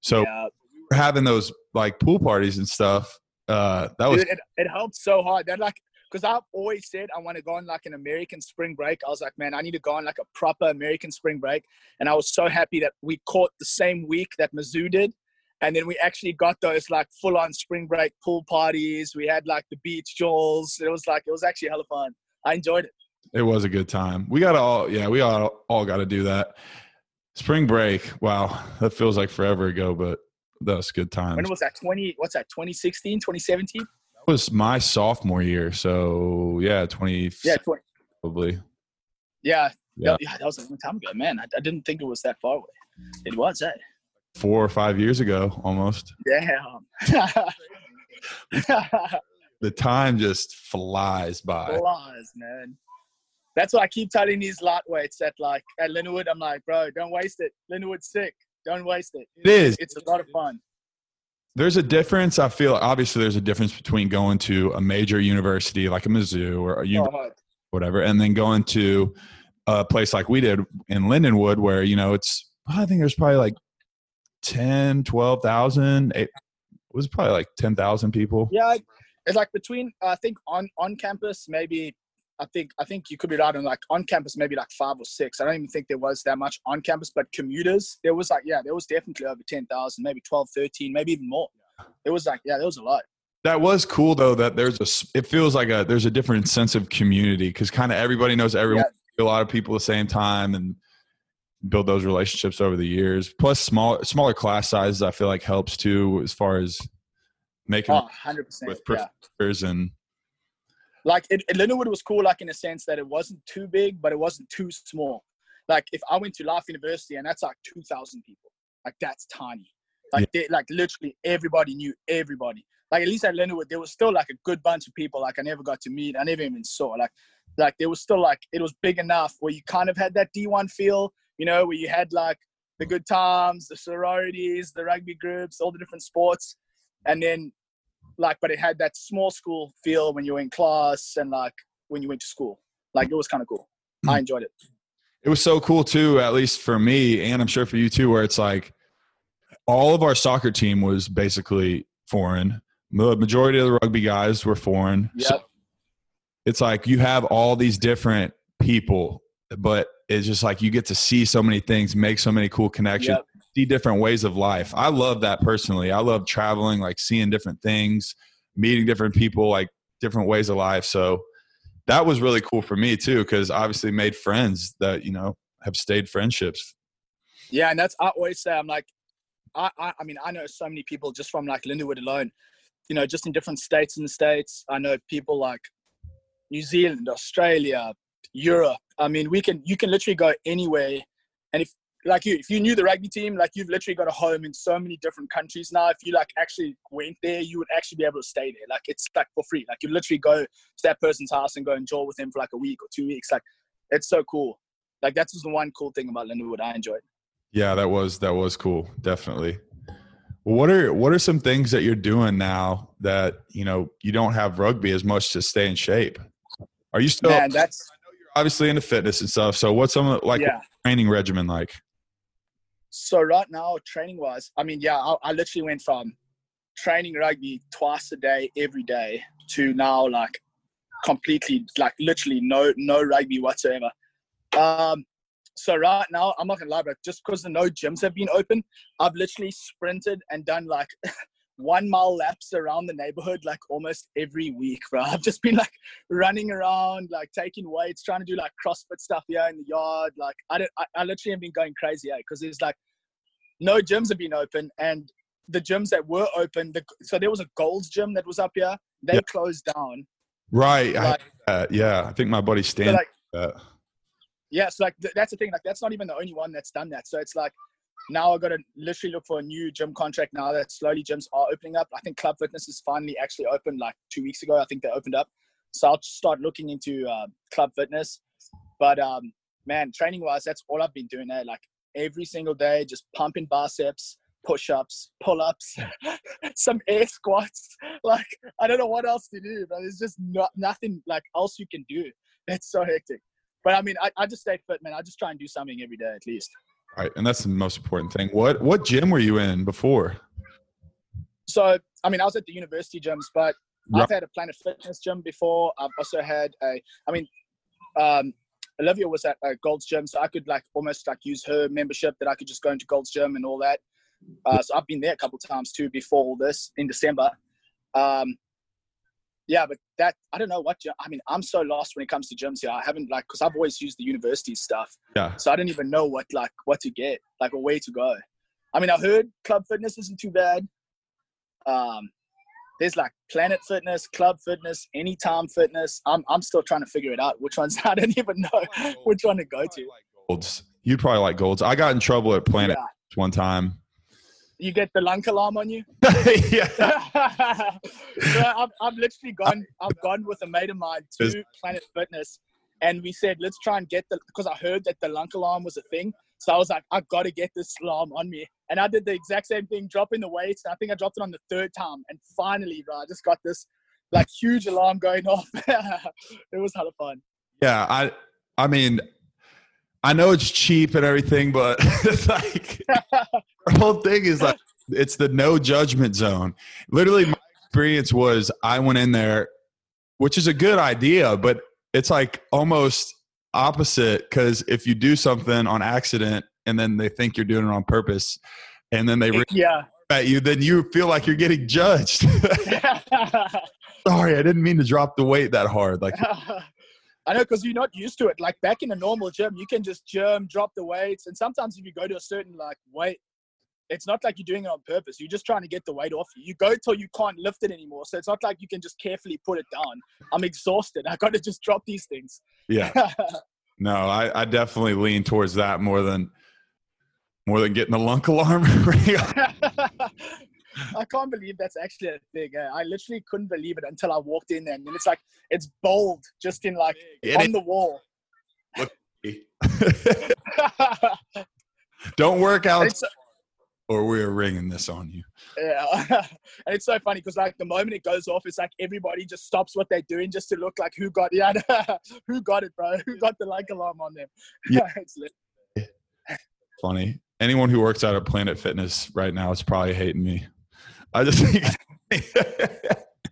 So yeah, we're having those like pool parties and stuff. Uh that was Dude, it, it helped so hard. That like, because I've always said I want to go on like an American spring break. I was like, man, I need to go on like a proper American spring break. And I was so happy that we caught the same week that Mizzou did. And then we actually got those like full on spring break pool parties. We had like the beach jewels. It was like, it was actually hella fun. I enjoyed it. it was a good time. We got all yeah, we all all got to do that. Spring break. Wow, that feels like forever ago, but that was good times. When was that? 20, what's that? 2016, 2017? That was my sophomore year, so yeah, 20 Yeah, 20, probably. yeah, Yeah. yeah. That was a long time ago, man. I, I didn't think it was that far away. It was, eh? 4 or 5 years ago almost. Damn. The time just flies by. Flies, man. That's what I keep telling these lightweights that like at Lindenwood. I'm like, bro, don't waste it. Lindenwood's sick. Don't waste it. It is. It's a lot of fun. There's a difference. I feel obviously there's a difference between going to a major university like a Mizzou or a uni- Oh, whatever, and then going to a place like we did in Lindenwood, where you know it's. I think there's probably like 10, 12,000. It was probably like ten thousand people. yeah, it's like between I think on on campus maybe I think I think you could be right on like on campus maybe like five or six. I don't even think there was that much on campus, but commuters there was like yeah there was definitely over ten thousand, maybe 12, 13, maybe even more. It was like yeah there was a lot. That was cool though. That there's a It feels like a. There's a different sense of community because kind of everybody knows everyone. A lot of people at the same time and build those relationships over the years. Plus, small smaller class sizes I feel like helps too as far as making Oh, 100 percent. with Yeah. and like it, it- Lindenwood was cool like in a sense that it wasn't too big but it wasn't too small. Like if i went to life university and that's like 2000 people like that's tiny. Like they, like literally everybody knew everybody. Like at least at Lindenwood there was still like a good bunch of people like i never got to meet i never even saw like like there was still like it was big enough where you kind of had that d1 feel you know where you had like the good times the sororities the rugby groups all the different sports and then like but it had that small school feel when you were in class and like when you went to school. Like it was kind of cool hmm. i enjoyed it. It was so cool too at least for me and i'm sure for you too where it's like all of our soccer team was basically foreign. The majority of the rugby guys were foreign. So Yep. it's like you have all these different people but it's just like you get to see so many things make so many cool connections. Yep. See different ways of life i love that personally i love traveling like seeing different things meeting different people like different ways of life so that was really cool for me too because obviously made friends that you know have stayed friendships Yeah, and that's I always say I'm like, I, I I mean I know so many people just from like Lindenwood alone, you know, just in different states the states. I know people like New Zealand, Australia, Europe. I mean, we can you can literally go anywhere, and if like you, if you knew the rugby team, like you've literally got a home in so many different countries now. If you like actually went there, you would actually be able to stay there. Like it's like for free. Like you literally go to that person's house and go and jaw with them for like a week or two weeks. Like it's so cool. Like that's just the one cool thing about Lindenwood I enjoyed. Yeah, that was that was cool. Definitely. What are what are some things that you're doing now that you know you don't have rugby as much to stay in shape? Are you still? Man, that's obviously into fitness and stuff. So what's some like yeah. training regimen like? So right now, training wise, I mean, yeah, I, I literally went from training rugby twice a day, every day, to now like completely, like literally no no rugby whatsoever. Um, so right now, I'm not gonna lie, but just because the no gyms have been open, I've literally sprinted and done like one mile laps around the neighborhood like almost every week, bro. I've just been like running around, like taking weights, trying to do like CrossFit stuff here in the yard. Like I don't, I, I literally have been going crazy, eh? because there's like no gyms have been open, and the gyms that were open, the, so there was a Gold's gym that was up here, they Yeah. closed down. Right. Like- heard that. yeah, I think my buddy So like, yeah, so like th- that's the thing. Like that's not even the only one that's done that. So it's like now I've got to literally look for a new gym contract now that slowly gyms are opening up. I think Club Fitness is finally actually opened like two weeks ago. I think they opened up. So I'll start looking into uh, Club Fitness. But um, man, training wise, that's all I've been doing there. Like every single day, just pumping biceps, push ups, pull ups, some air squats. Like I don't know what else to do, but there's just not, nothing like else you can do. It's so hectic. But I mean, I, I just stay fit, man. I just try and do something every day at least. Right, and that's the most important thing. What what gym were you in before? So, I mean, I was at the university gyms, but Right. I've had a Planet Fitness gym before. I've also had a, I mean, um, Olivia was at a Gold's Gym, so I could like almost like use her membership that I could just go into Gold's Gym and all that. Uh, so I've been there a couple times too before all this in December. Um, yeah, but that I don't know what. gy- I mean, I'm so lost when it comes to gyms here. I haven't like because I've always used the university stuff. Yeah. So I don't even know what like what to get, like a way to go. I mean, I heard Club Fitness isn't too bad. Um, there's like Planet Fitness, Club Fitness, Anytime Fitness. I'm I'm still trying to figure it out. Which ones I don't even know which one to go to. Golds. You'd probably like Golds. I got in trouble at Planet Yeah. one time. You get the lunk alarm on you. yeah. so I've, I've literally gone. I've gone with a mate of mine to Planet Fitness, and we said let's try and get the because I heard that the lunk alarm was a thing. So I was like, I got to get this alarm on me, and I did the exact same thing, dropping the weights. And I think I dropped it on the third time, and finally, bro, I just got this like huge alarm going off. it was hella fun. Yeah, I I mean I know it's cheap and everything, but it's like the whole thing is like it's the no judgment zone. Literally my experience was I went in there, which is a good idea, but it's like almost opposite because if you do something on accident and then they think you're doing it on purpose and then they rip yeah. at you, then you feel like you're getting judged. Sorry, I didn't mean to drop the weight that hard. Like I know because you're not used to it. Like back in a normal gym, you can just germ, drop the weights, and sometimes if you go to a certain like weight, it's not like you're doing it on purpose. You're just trying to get the weight off you. You go till you can't lift it anymore. So it's not like you can just carefully put it down. I'm exhausted. I got to just drop these things. yeah. No, I, I definitely lean towards that more than more than getting the lunk alarm. I can't believe that's actually a thing. eh? I literally couldn't believe it until I walked in there, and it's like it's bold, just in like It on the wall. Don't work out or we're ringing this on you. Yeah, and it's so funny because like the moment it goes off, it's like everybody just stops what they're doing just to look like who got yeah, who got it, bro? Who got the like alarm on them? Yeah. Funny. Anyone who works out at Planet Fitness right now is probably hating me. I just think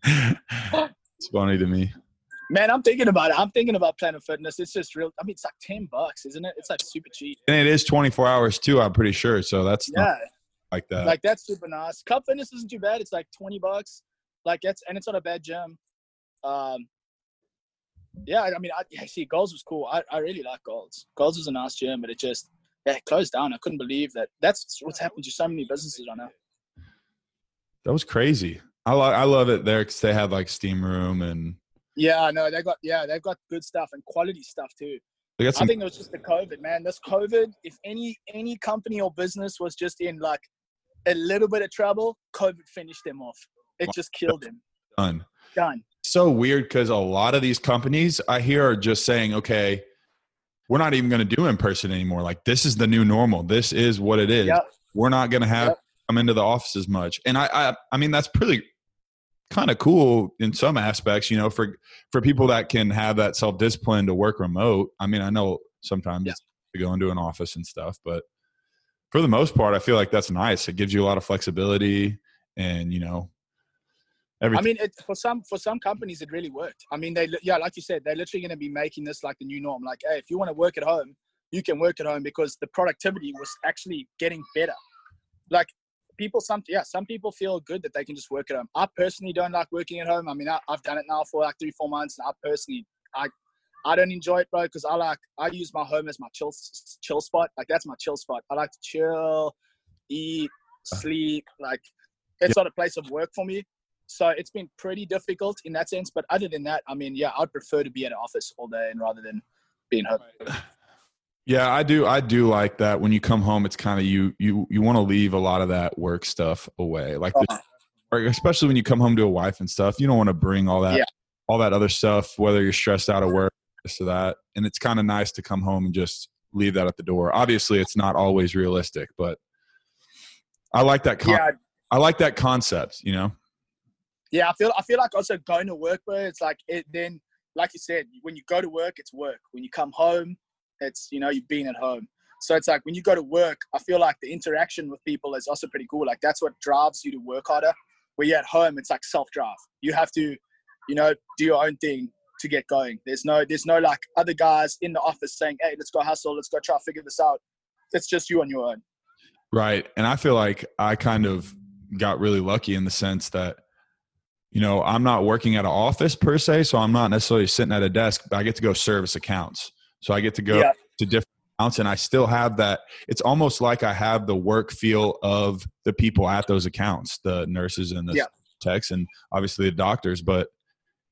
it's funny to me. Man, I'm thinking about it. I'm thinking about Planet Fitness. It's just real. I mean, it's like ten bucks, isn't it? It's like super cheap. And it is 24 hours too, I'm pretty sure. So that's not Yeah, like that. like that's super nice. Club Fitness isn't too bad. It's like twenty bucks. Like it's and it's not a bad gym. Um, yeah, I mean, I, yeah, see, Gold's was cool. I, I really like Gold's. Gold's was a nice gym, but it just yeah, it closed down. I couldn't believe that. That's what's happened to so many businesses right now. That was crazy. I lo- I love it there because they had like steam room and Yeah, no, they got yeah, they've got good stuff and quality stuff too. got I think it was just the COVID, man. This COVID, if any any company or business was just in like a little bit of trouble, COVID finished them off. It just killed them. done. Done. so weird because a lot of these companies I hear are just saying, okay, we're not even going to do in person anymore. Like this is the new normal. This is what it is. Yep. We're not going to have Yep. Come into the office as much. And I, I, I mean, that's pretty kind of cool in some aspects, you know, for, for people that can have that self discipline to work remote. I mean, I know sometimes Yeah. to go into an office and stuff, but for the most part, I feel like that's nice. It gives you a lot of flexibility and, you know, everything. I mean, it, for some for some companies, it really worked. I mean, they yeah, like you said, they're literally going to be making this like the new norm. Like, hey, if you want to work at home, you can work at home because the productivity was actually getting better. Like people, some yeah, some people feel good that they can just work at home. I personally don't like working at home. I mean, I, I've done it now for like three, four months, and I personally, I I don't enjoy it, bro, because I like I use my home as my chill chill spot. Like that's my chill spot. I like to chill, eat, uh. sleep. Like it's not a place of work for me. So it's been pretty difficult in that sense. But other than that, I mean, yeah, I'd prefer to be at an office all day and rather than being home. Yeah, I do. I do like that. When you come home, it's kind of you. You you want to leave a lot of that work stuff away, like uh-huh. or especially when you come home to a wife and stuff. You don't want to bring all that, Yeah. all that other stuff, whether you're stressed out of work, this or that. And it's kind of nice to come home and just leave that at the door. Obviously, it's not always realistic, but I like that. Con- Yeah, I like that concept. You know. yeah. I feel I feel like also going to work, but It's like it then, like you said, when you go to work, it's work. When you come home, it's you know you've been at home. So it's like when you go to work, I feel like the interaction with people is also pretty cool. Like that's what drives you to work harder. Where you're at home, it's like self drive. You have to, you know, do your own thing to get going. There's no there's no like other guys in the office saying, "Hey, let's go hustle. Let's go try to figure this out." It's just you on your own. Right. And I feel like I kind of got really lucky in the sense that, you know, I'm not working at an office per se. So I'm not necessarily sitting at a desk, but I get to go service accounts. So I get to go Yeah. to different accounts and I still have that. It's almost like I have the work feel of the people at those accounts, the nurses and the Yeah. techs and obviously the doctors, but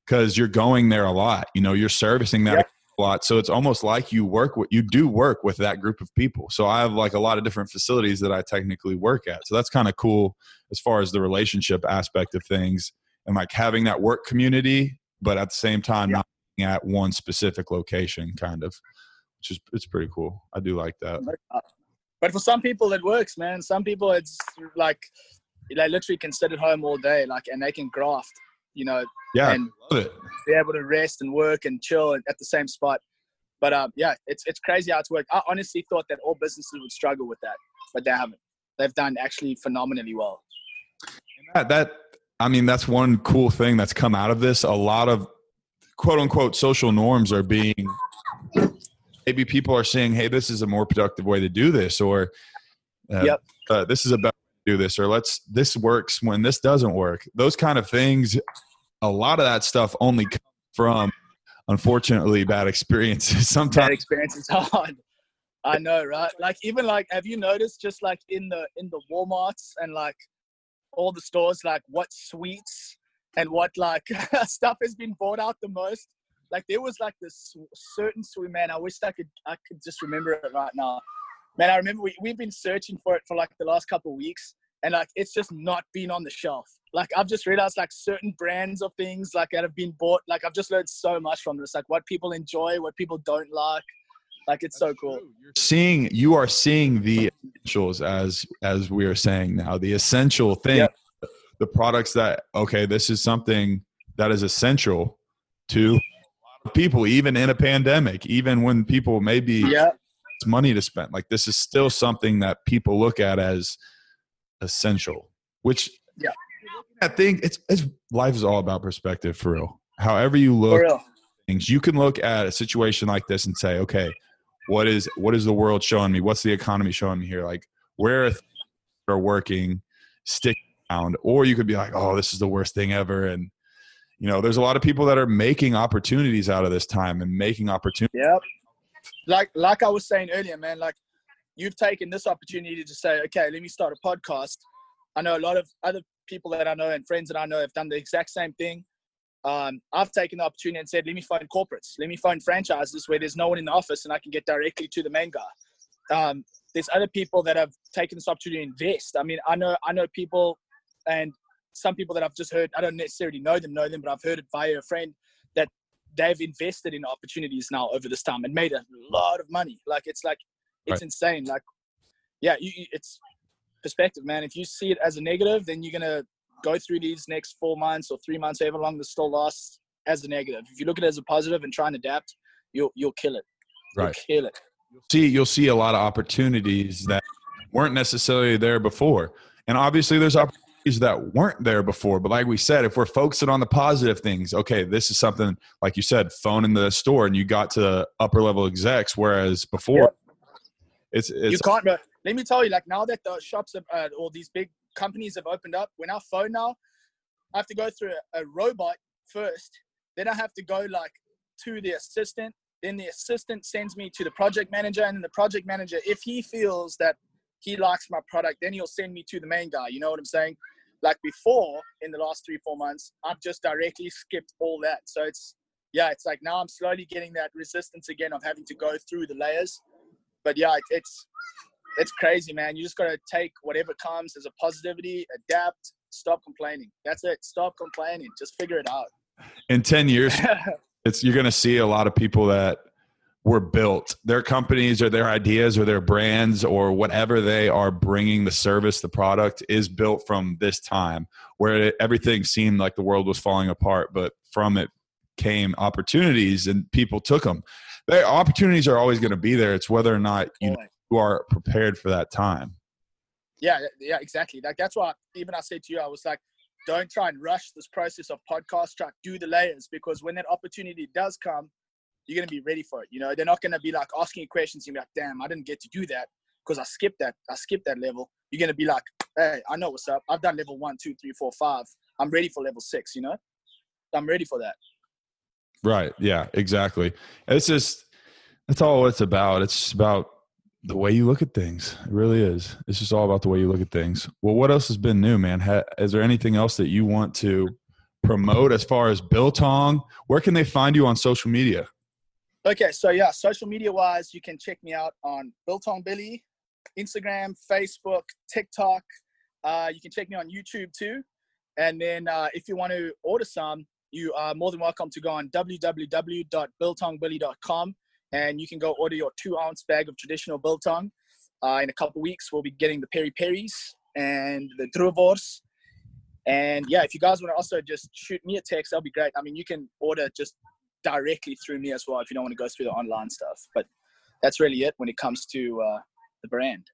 because you're going there a lot, you know, you're servicing that Yeah. a lot. So it's almost like you work with you do work with that group of people. So I have like a lot of different facilities that I technically work at. So that's kind of cool as far as the relationship aspect of things and like having that work community, but at the same time Yeah. not at one specific location kind of. Which is it's pretty cool. I do like that. But for some people, it works, man. Some people, it's like they literally can sit at home all day, like, and they can graft, you know, Yeah, and love it. be able to rest and work and chill at the same spot. But um, yeah, it's it's crazy how it's worked. I honestly thought that all businesses would struggle with that, but they haven't. They've done actually phenomenally well. that, that i mean that's one cool thing that's come out of this a lot of quote unquote social norms are being maybe people are saying hey this is a more productive way to do this or uh, Yep. uh, this is a better way to do this or let's this works when this doesn't work those kind of things a lot of that stuff only comes from unfortunately bad experiences sometimes experience is hard. I know, right? Like even like, have you noticed just like in the in the WalMarts and like all the stores, like what sweets and what like stuff has been bought out the most? Like there was like this certain swim man. I wish I could I could just remember it right now. Man, I remember we we've been searching for it for like the last couple of weeks, and like it's just not been on the shelf. Like I've just realized like certain brands of things like that have been bought. Like I've just learned so much from this. Like what people enjoy, what people don't like. Like it's so cool. You're seeing you are seeing the essentials as as we are saying now the essential thing Yep. The products that okay this is something that is essential to people even in a pandemic even when people maybe Yeah, it's money to spend. Like this is still something that people look at as essential which Yeah. i think it's it's life is all about perspective for real. However you look things you can look at a situation like this and say okay what is what is the world showing me? What's the economy showing me here? Like where are things are working stick around or you could be like oh this is the worst thing ever and you know there's a lot of people that are making opportunities out of this time and making opportunities Yep. Like like I was saying earlier, man. Like you've taken this opportunity to say, okay, let me start a podcast. I know a lot of other people that I know and friends that I know have done the exact same thing. Um, I've taken the opportunity and said, let me phone corporates, let me phone franchises where there's no one in the office and I can get directly to the main guy. Um, there's other people that have taken this opportunity to invest. I mean, I know I know people and some people that I've just heard. I don't necessarily know them, know them, but I've heard it via a friend that they've invested in opportunities now over this time and made a lot of money. Like it's like it's right. insane. Like yeah, you, it's perspective, man. If you see it as a negative, then you're gonna go through these next four months or three months, however long this still lasts, as a negative. If you look at it as a positive and try and adapt, you'll you'll kill it. You'll right. kill it. You'll see you'll see a lot of opportunities that weren't necessarily there before. And obviously there's opportunities that weren't there before. But like we said, if we're focusing on the positive things, okay, this is something like you said, phone in the store and you got to upper level execs, whereas before it's, it's you can't let me tell you, like now that the shops have, uh, or these big companies have opened up, when I phone now, I have to go through a, a robot first. Then I have to go like to the assistant. Then the assistant sends me to the project manager, and the project manager, if he feels that he likes my product, then he'll send me to the main guy. You know what I'm saying? Like before, in the last three four months, I've just directly skipped all that. So it's yeah, it's like now I'm slowly getting that resistance again of having to go through the layers. But yeah, it, it's it's crazy, man. You just got to take whatever comes as a positivity, adapt, stop complaining. That's it. Stop complaining. Just figure it out. In 10 years, it's you're going to see a lot of people that were built their companies or their ideas or their brands or whatever they are bringing the service the product is built from this time where it, everything seemed like the world was falling apart but from it came opportunities and people took them the opportunities are always going to be there it's whether or not you who are prepared for that time. Yeah, yeah, exactly. Like that's why even I said to you, I was like, don't try and rush this process of podcast. Try do the layers because when that opportunity does come, you're gonna be ready for it. You know, they're not gonna be like asking questions and be like, damn, I didn't get to do that because I skipped that. I skipped that level. You're gonna be like, hey, I know what's up. I've done level one, two, three, four, five. I'm ready for level six. You know, I'm ready for that. Right. Yeah. Exactly. It's just that's all it's about. It's about the way you look at things. It really is. It's just all about the way you look at things. Well, what else has been new, man? Ha, is there anything else that you want to promote as far as Biltong? Where can they find you on social media? Okay, so yeah, social media wise, you can check me out on Biltong Billy, Instagram, Facebook, TikTok. Uh, you can check me on YouTube too. And then uh, if you want to order some, you are more than welcome to go on www.biltongbilly.com and you can go order your two ounce bag of traditional biltong. Uh, in a couple weeks, we'll be getting the peri peris and the droëwors. And yeah, if you guys want to also just shoot me a text, that'll be great. I mean, you can order just directly through me as well if you don't want to go through the online stuff. But that's really it when it comes to uh, the brand.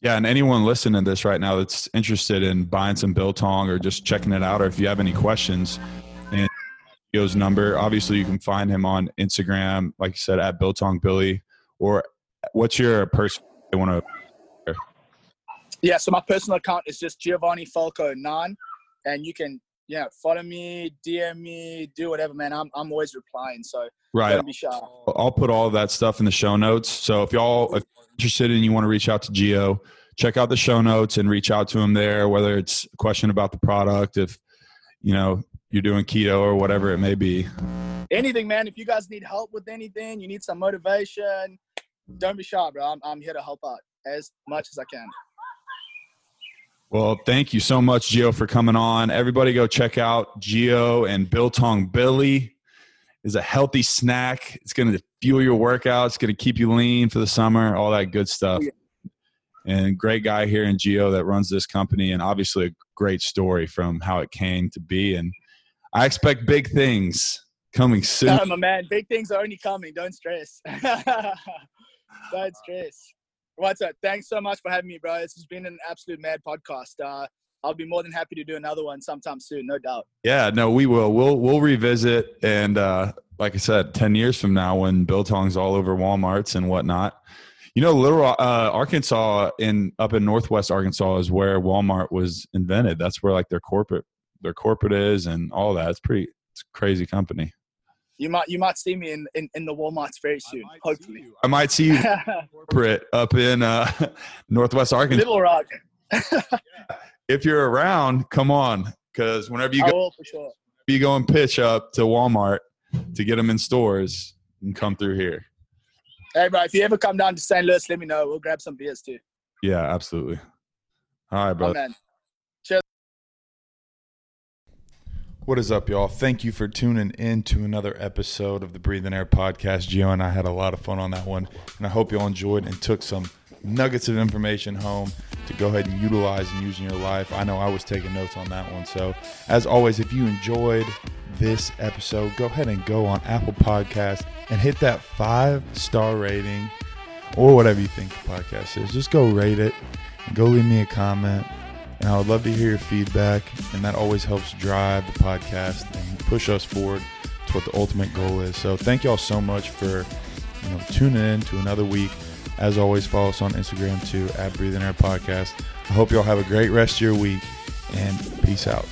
Yeah, and anyone listening to this right now that's interested in buying some biltong or just checking it out, or if you have any questions, and Gio's number. Obviously, you can find him on Instagram, like you said, at Biltong Billy. Or what's your personal? they want to. Yeah, so my personal account is just Giovanni Falco nine, and you can yeah follow me, DM me, do whatever, man. I'm I'm always replying, so right. Don't be shy. I'll put all of that stuff in the show notes. So if y'all are interested and you want to reach out to Gio, check out the show notes and reach out to him there. Whether it's a question about the product, if you know you're doing keto or whatever it may be. Anything, man. If you guys need help with anything, you need some motivation, don't be shy, bro. I'm, I'm here to help out as much as I can. Well, thank you so much, Gio, for coming on. Everybody go check out Gio and Biltong Billy. is a healthy snack. It's going to fuel your workout. It's going to keep you lean for the summer, all that good stuff. Oh. And great guy here in Gio that runs this company, and obviously a great story from how it came to be and I expect big things coming soon. No, my man, big things are only coming. Don't stress. Don't stress. What's up? Thanks so much for having me, bro. This has been an absolute mad podcast. Uh, I'll be more than happy to do another one sometime soon, no doubt. Yeah, no, we will. We'll we'll revisit, and uh, like I said, ten years from now, when Biltong's all over WalMarts and whatnot, you know, Little uh, Arkansas in up in Northwest Arkansas is where Walmart was invented. That's where like their corporate their corporate is and all that. It's pretty it's crazy company. You might you might see me in in, in the Walmarts very soon. Hopefully, I might see you corporate up in uh, Northwest Arkansas. Little Rock. If you're around, come on, because whenever you go, will for sure. you go and pitch up to Walmart to get them in stores, and come through here. Hey, bro, if you ever come down to St. Louis, let me know. We'll grab some beers too. Yeah, absolutely. All right, Oh brother. man. What is up, y'all? Thank you for tuning in to another episode of the Breathing Air podcast. Gio and I had a lot of fun on that one, and I hope y'all enjoyed and took some nuggets of information home to go ahead and utilize and use in your life. I know I was taking notes on that one. So, as always, if you enjoyed this episode, go ahead and go on Apple Podcasts and hit that five star rating or whatever you think the podcast is. Just go rate it go leave me a comment. And I would love to hear your feedback, and that always helps drive the podcast and push us forward to what the ultimate goal is. So thank y'all so much for you know tuning in to another week. As always, follow us on Instagram too at Breathing Air Podcast. I hope y'all have a great rest of your week, and peace out.